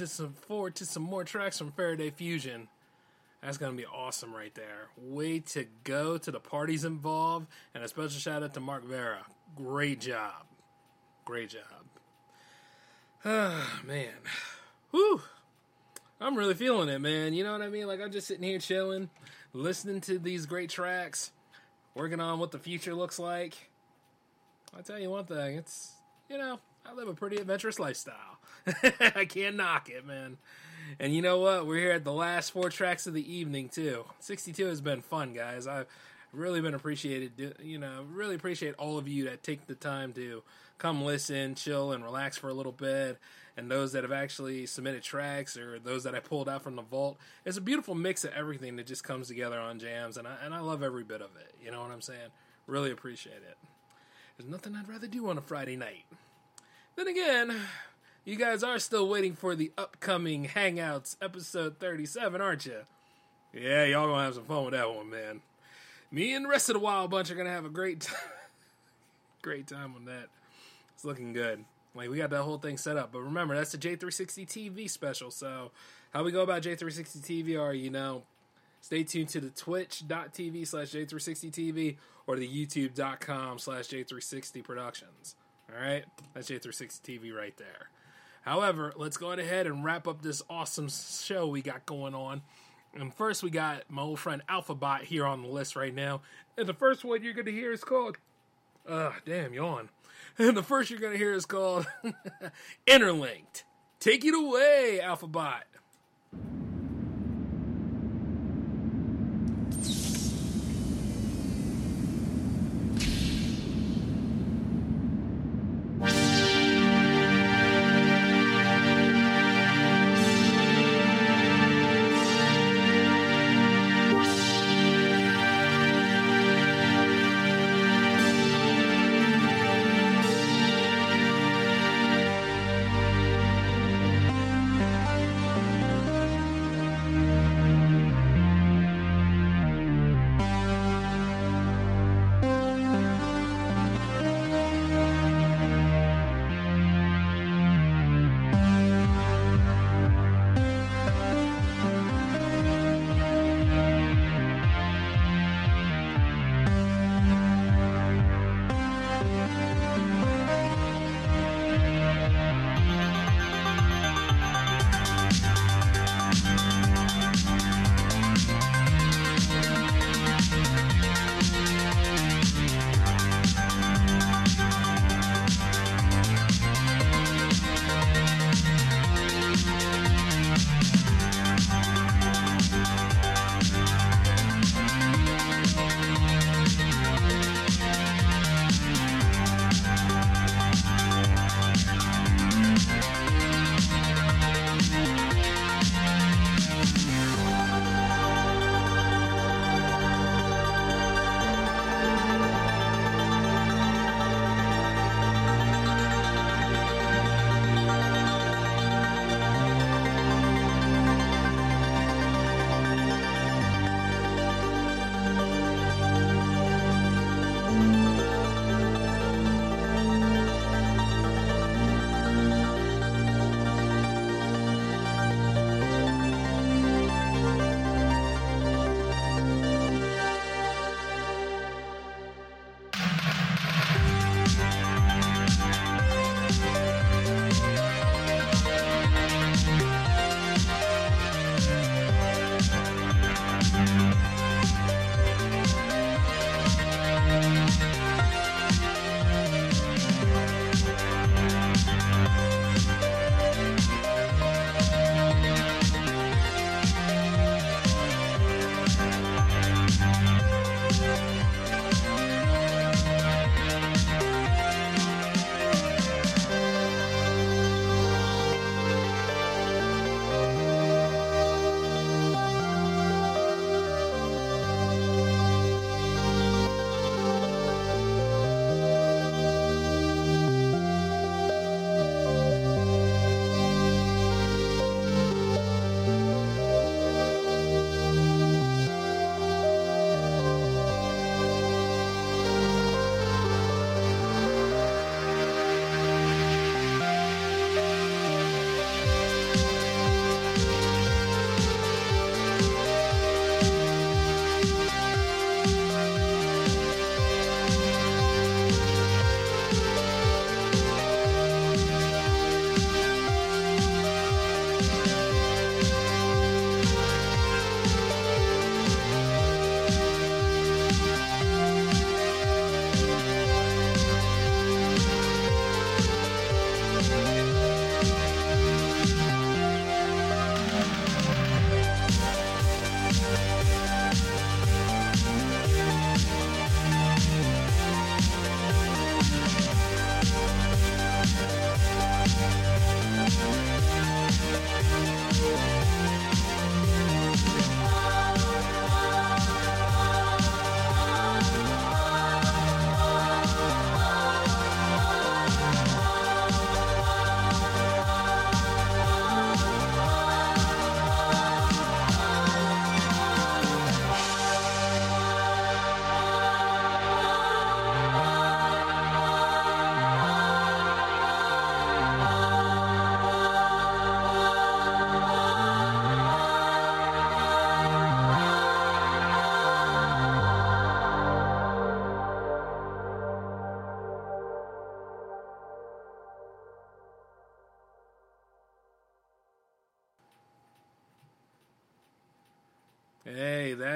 To some forward to some more tracks from Faraday Fusion. That's gonna be awesome right there. Way to go to the parties involved, and a special shout out to Mark Vera. Great job, great job. Ah man, whew. I'm really feeling it, man. You know what I mean? Like I'm just sitting here chilling, listening to these great tracks, working on what the future looks like. I'll tell you one thing, it's you know, I live a pretty adventurous lifestyle. I can't knock it, man. And you know what? We're here at the last four tracks of the evening too. 62 has been fun, guys. I've really been appreciated. You know, really appreciate all of you that take the time to come listen, chill, and relax for a little bit. And those that have actually submitted tracks or those that I pulled out from the vault. It's a beautiful mix of everything that just comes together on jams, and I and I love every bit of it. You know what I'm saying? Really appreciate it. There's nothing I'd rather do on a Friday night. Then again, you guys are still waiting for the upcoming Hangouts episode 37, aren't you? Yeah, y'all gonna have some fun with that one, man. Me and the rest of the Wild Bunch are gonna have a great time. great time on that. It's looking good. Like we got that whole thing set up. But remember, that's the J360 TV special. So how we go about J360 TV are, you know, stay tuned to the twitch.tv slash J360TV or the youtube.com slash J360 Productions. All right? That's J360 TV right there. However, let's go ahead and wrap up this awesome show we got going on. And first, we got my old friend Alphabot here on the list right now. And the first one you're going to hear is called. Uh, damn, yawn. And the first you're going to hear is called Interlinked. Take it away, Alphabot.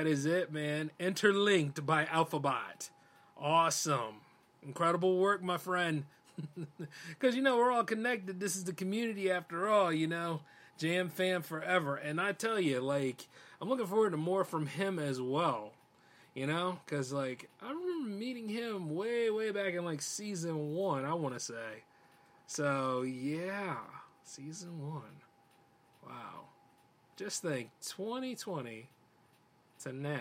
That is it, man. Interlinked by Alphabot. Awesome. Incredible work, my friend. Because, you know, we're all connected. This is the community after all, you know. Jam fam forever. And I tell you, like, I'm looking forward to more from him as well. You know? Because, like, I remember meeting him way, way back in, like, season one, I want to say. So, yeah. Season one. Wow. Just think, 2020 to now.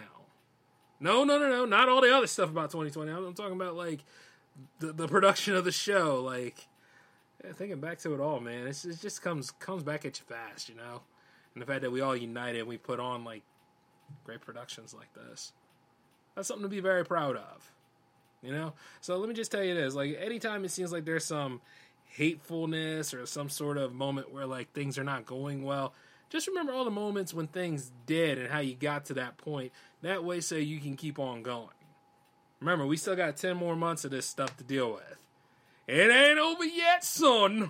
No, no, no, no, not all the other stuff about 2020. I'm, talking about like the the production of the show. Like thinking back to it all, man, it just comes comes back at you fast, you know. And the fact that we all united, and we put on like great productions like this. That's something to be very proud of. You know? So let me just tell you this. Like anytime it seems like there's some hatefulness or some sort of moment where like things are not going well, just remember all the moments when things did and how you got to that point. That way so you can keep on going. Remember, we still got 10 more months of this stuff to deal with. It ain't over yet, son.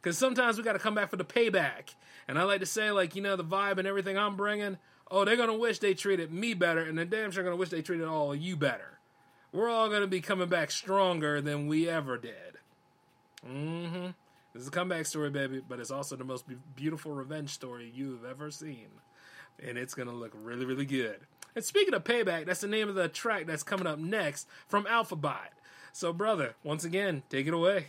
Because sometimes we got to come back for the payback. And I like to say, like, you know, the vibe and everything I'm bringing, oh, they're going to wish they treated me better, and they're damn sure going to wish they treated all of you better. We're all going to be coming back stronger than we ever did. Mm hmm. This is a comeback story, baby, but it's also the most beautiful revenge story you've ever seen. And it's going to look really, really good. And speaking of payback, that's the name of the track that's coming up next from Alphabot. So, brother, once again, take it away.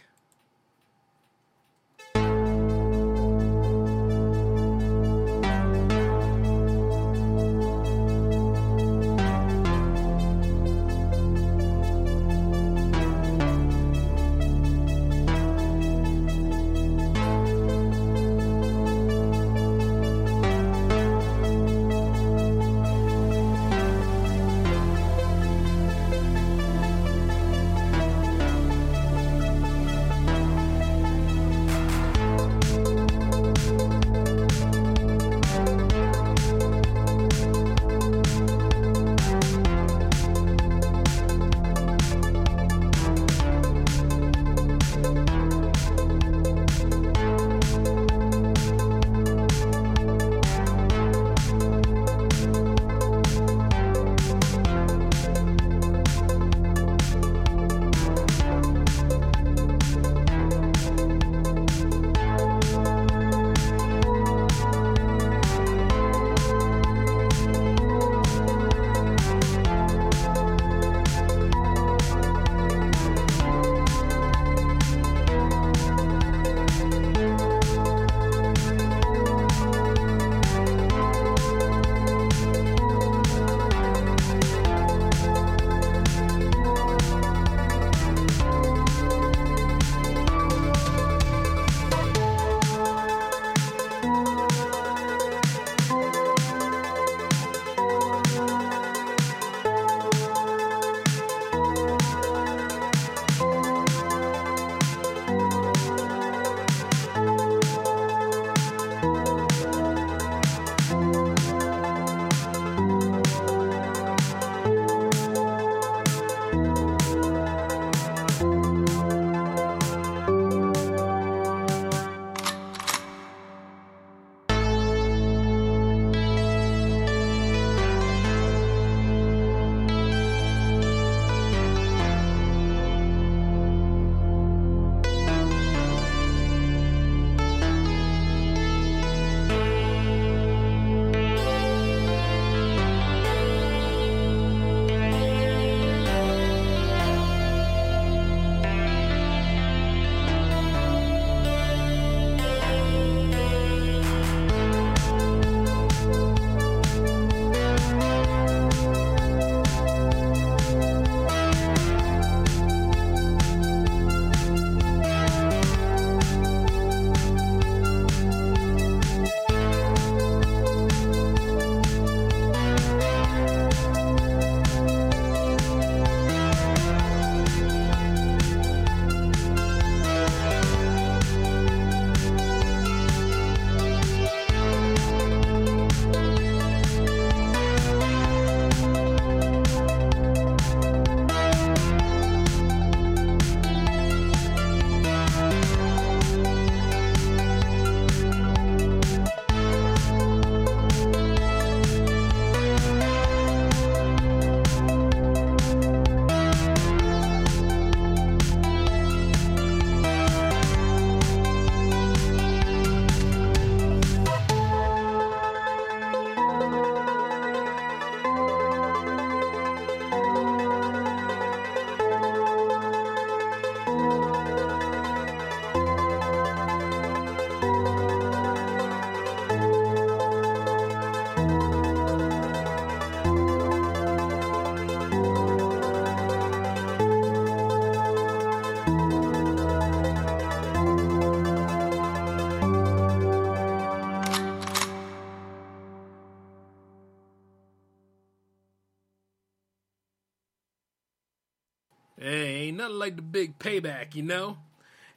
Like the big payback, you know?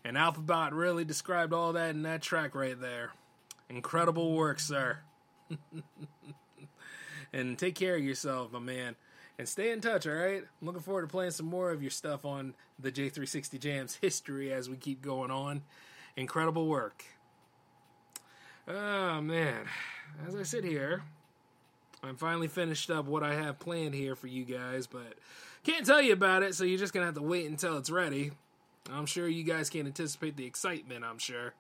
And Alphabot really described all that in that track right there. Incredible work, sir. and take care of yourself, my man. And stay in touch, all right? I'm looking forward to playing some more of your stuff on the J360 Jams history as we keep going on. Incredible work. Oh, man. As I sit here, I'm finally finished up what I have planned here for you guys, but can't tell you about it, so you're just to have to wait until it's ready. I'm sure you guys can't anticipate the excitement, I'm sure.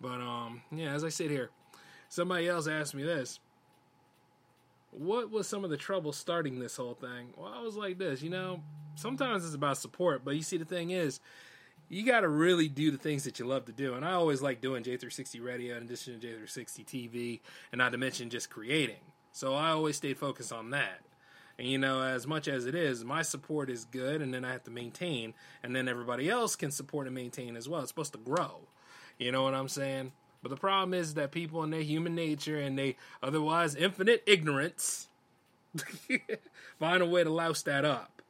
But, um, yeah, as I sit here, somebody else asked me this what was some of the trouble starting this whole thing? Well, I was like this, you know, sometimes it's about support, but you see, the thing is, you got to really do the things that you love to do. And I always like doing J360 radio in addition to J360 TV, and not to mention just creating. So I always stayed focused on that. And you know, as much as it is, my support is good, and then I have to maintain, and then everybody else can support and maintain as well. It's supposed to grow. You know what I'm saying? But the problem is that people in their human nature and they otherwise infinite ignorance find a way to louse that up.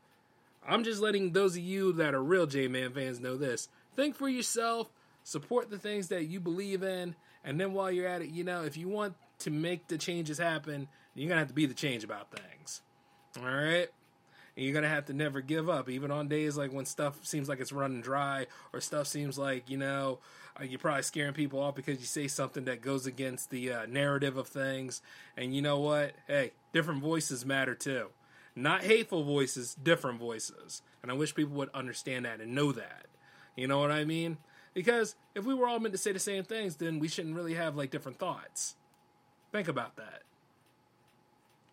I'm just letting those of you that are real J Man fans know this. Think for yourself, support the things that you believe in, and then while you're at it, you know, if you want to make the changes happen, you're gonna have to be the change about things. All right? And you're gonna have to never give up, even on days like when stuff seems like it's running dry, or stuff seems like you know uh, you're probably scaring people off because you say something that goes against the uh, narrative of things. And you know what? Hey, different voices matter too. Not hateful voices, different voices. And I wish people would understand that and know that. You know what I mean? Because if we were all meant to say the same things, then we shouldn't really have like different thoughts. Think about that.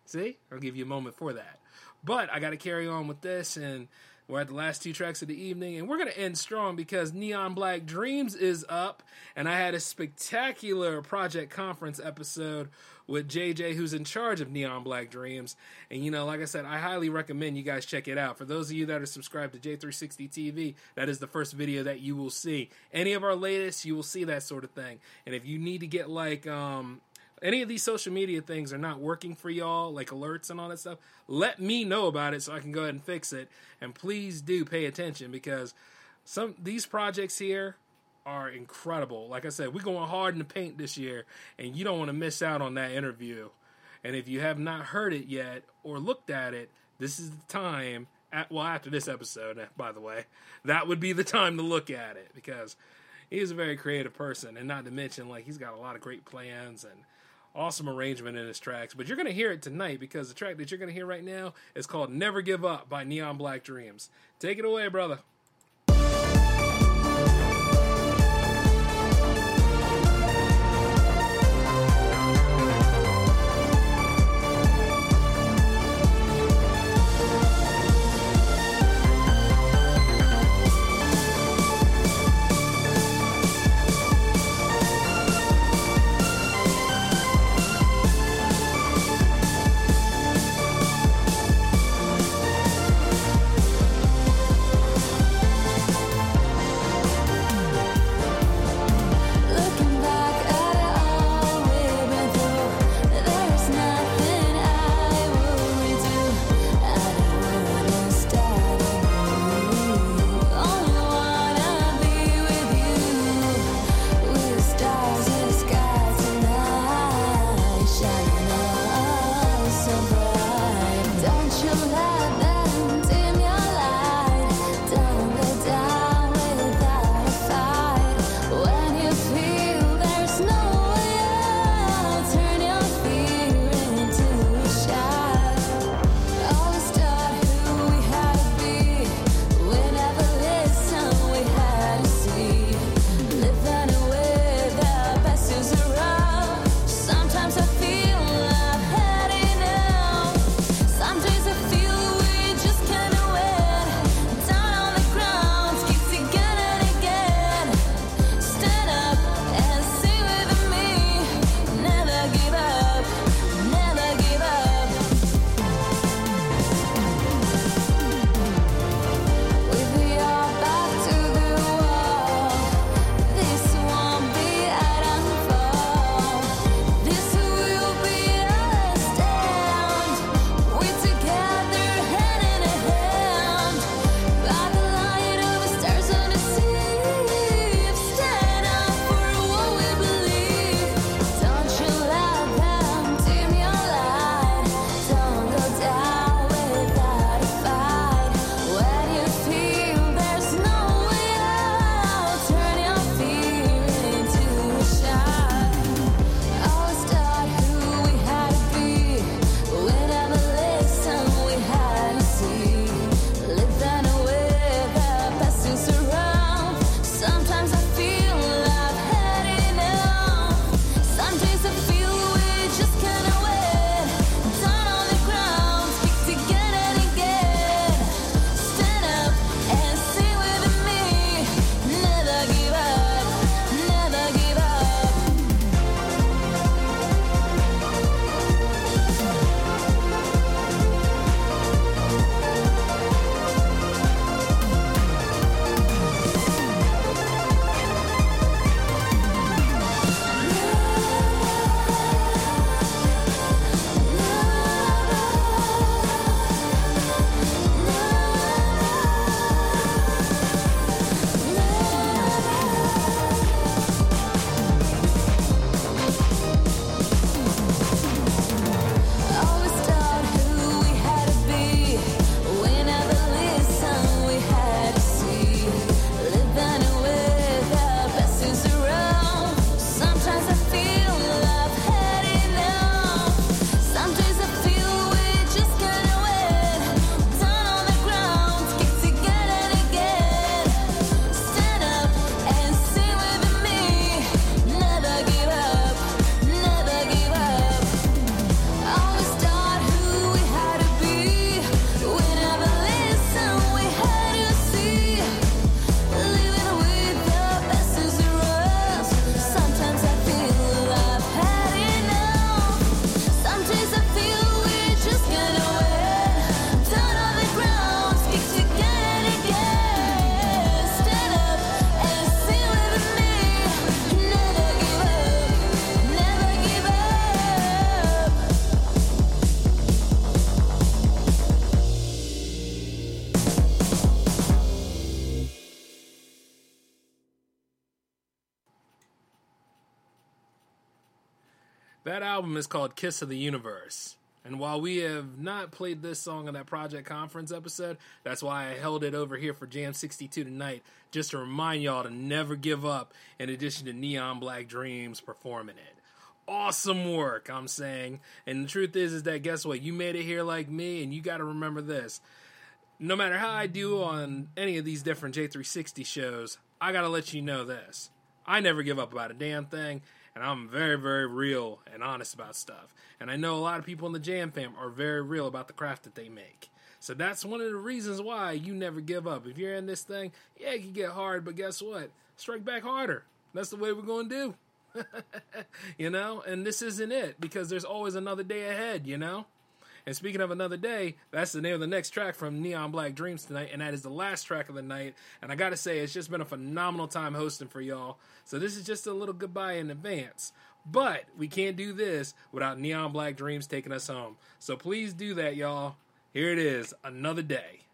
See? I'll give you a moment for that. But I got to carry on with this, and we're at the last two tracks of the evening, and we're going to end strong because Neon Black Dreams is up, and I had a spectacular Project Conference episode with JJ, who's in charge of Neon Black Dreams. And, you know, like I said, I highly recommend you guys check it out. For those of you that are subscribed to J360 TV, that is the first video that you will see. Any of our latest, you will see that sort of thing. And if you need to get, like, um, any of these social media things are not working for y'all, like alerts and all that stuff, let me know about it so I can go ahead and fix it. And please do pay attention because some these projects here are incredible. Like I said, we're going hard in the paint this year, and you don't want to miss out on that interview. And if you have not heard it yet or looked at it, this is the time. At, well, after this episode, eh, by the way, that would be the time to look at it because he's a very creative person, and not to mention like he's got a lot of great plans and awesome arrangement in his tracks. But you're going to hear it tonight because the track that you're going to hear right now is called Never Give Up by Neon Black Dreams. Take it away, brother. Is called Kiss of the Universe. And while we have not played this song on that Project Conference episode, that's why I held it over here for Jam 62 tonight, just to remind y'all to never give up, in addition to Neon Black Dreams performing it. Awesome work, I'm saying. And the truth is, is that guess what? You made it here like me, and you got to remember this. No matter how I do on any of these different J360 shows, I got to let you know this. I never give up about a damn thing, and I'm very, very real and honest about stuff. And I know a lot of people in the Jam fam are very real about the craft that they make. So that's one of the reasons why you never give up. If you're in this thing, yeah, it can get hard, but guess what? Strike back harder. That's the way we're going to do. you know? And this isn't it because there's always another day ahead, you know? And speaking of another day, that's the name of the next track from Neon Black Dreams tonight, and that is the last track of the night. And I gotta say, it's just been a phenomenal time hosting for y'all. So this is just a little goodbye in advance. But we can't do this without Neon Black Dreams taking us home. So please do that, y'all. Here it is, another day.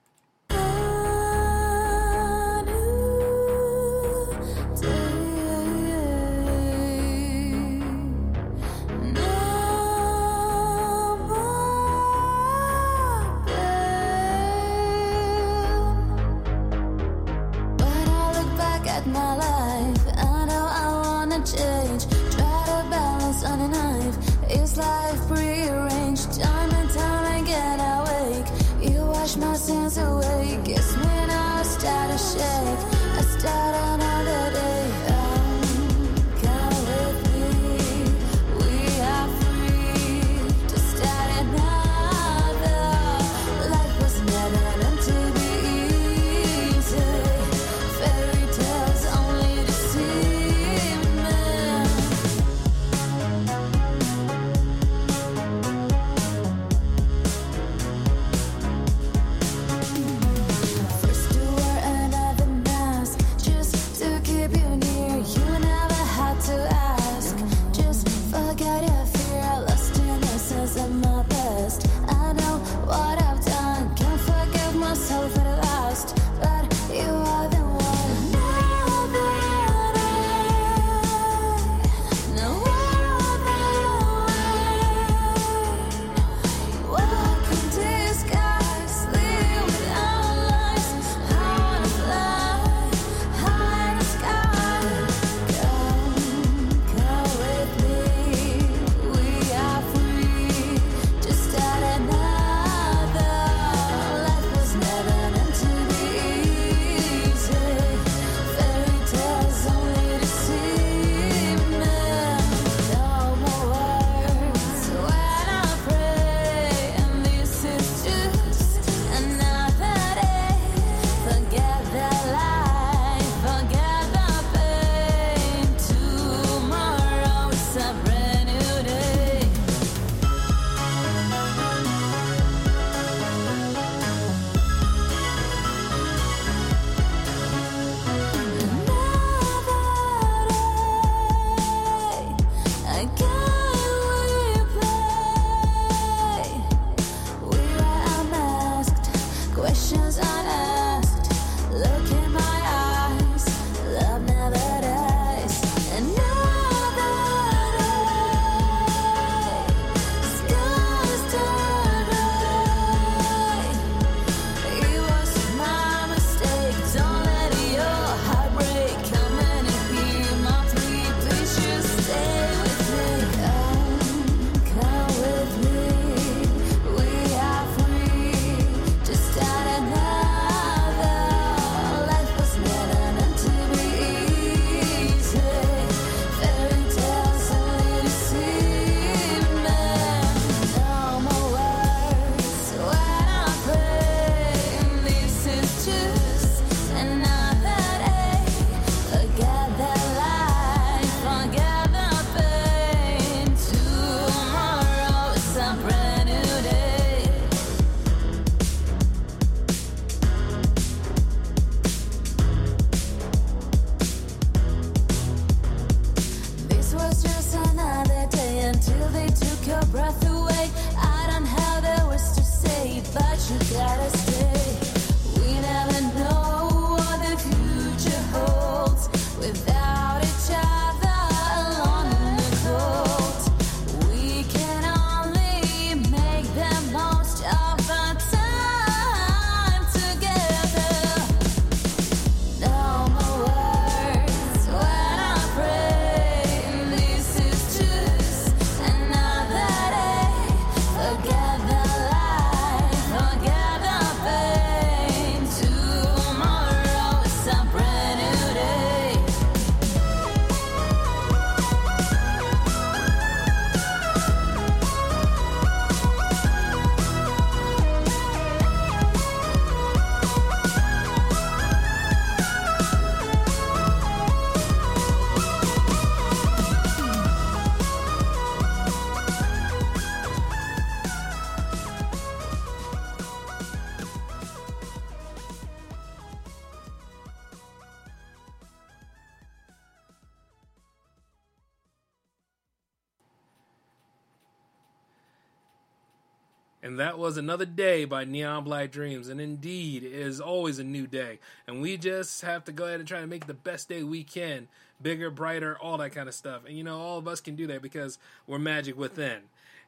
Was another day by Neon Black Dreams. And indeed, it is always a new day. And we just have to go ahead and try to make the best day we can. Bigger, brighter, all that kind of stuff. And you know, all of us can do that because we're magic within.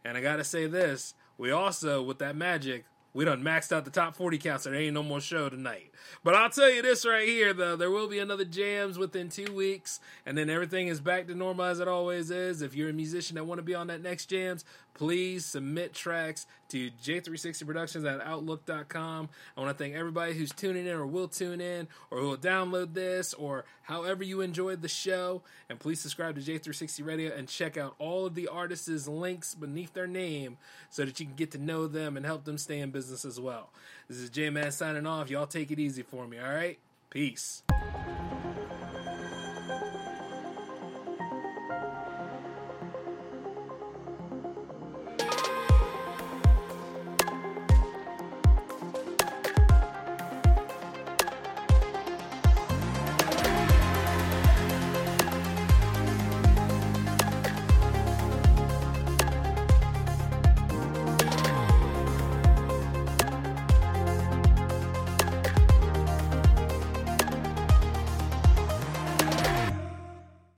And I gotta say this we also, with that magic, we done maxed out the top 40 counts, so there ain't no more show tonight. But I'll tell you this right here, though. There will be another jams within two weeks, and then everything is back to normal as it always is. If you're a musician that want to be on that next jams, please submit tracks to J360productions at Outlook.com. I want to thank everybody who's tuning in or will tune in or will download this or however you enjoyed the show. And please subscribe to J360 Radio and check out all of the artists' links beneath their name so that you can get to know them and help them stay in business as well. This is J Man signing off. Y'all take it easy for me, all right? Peace.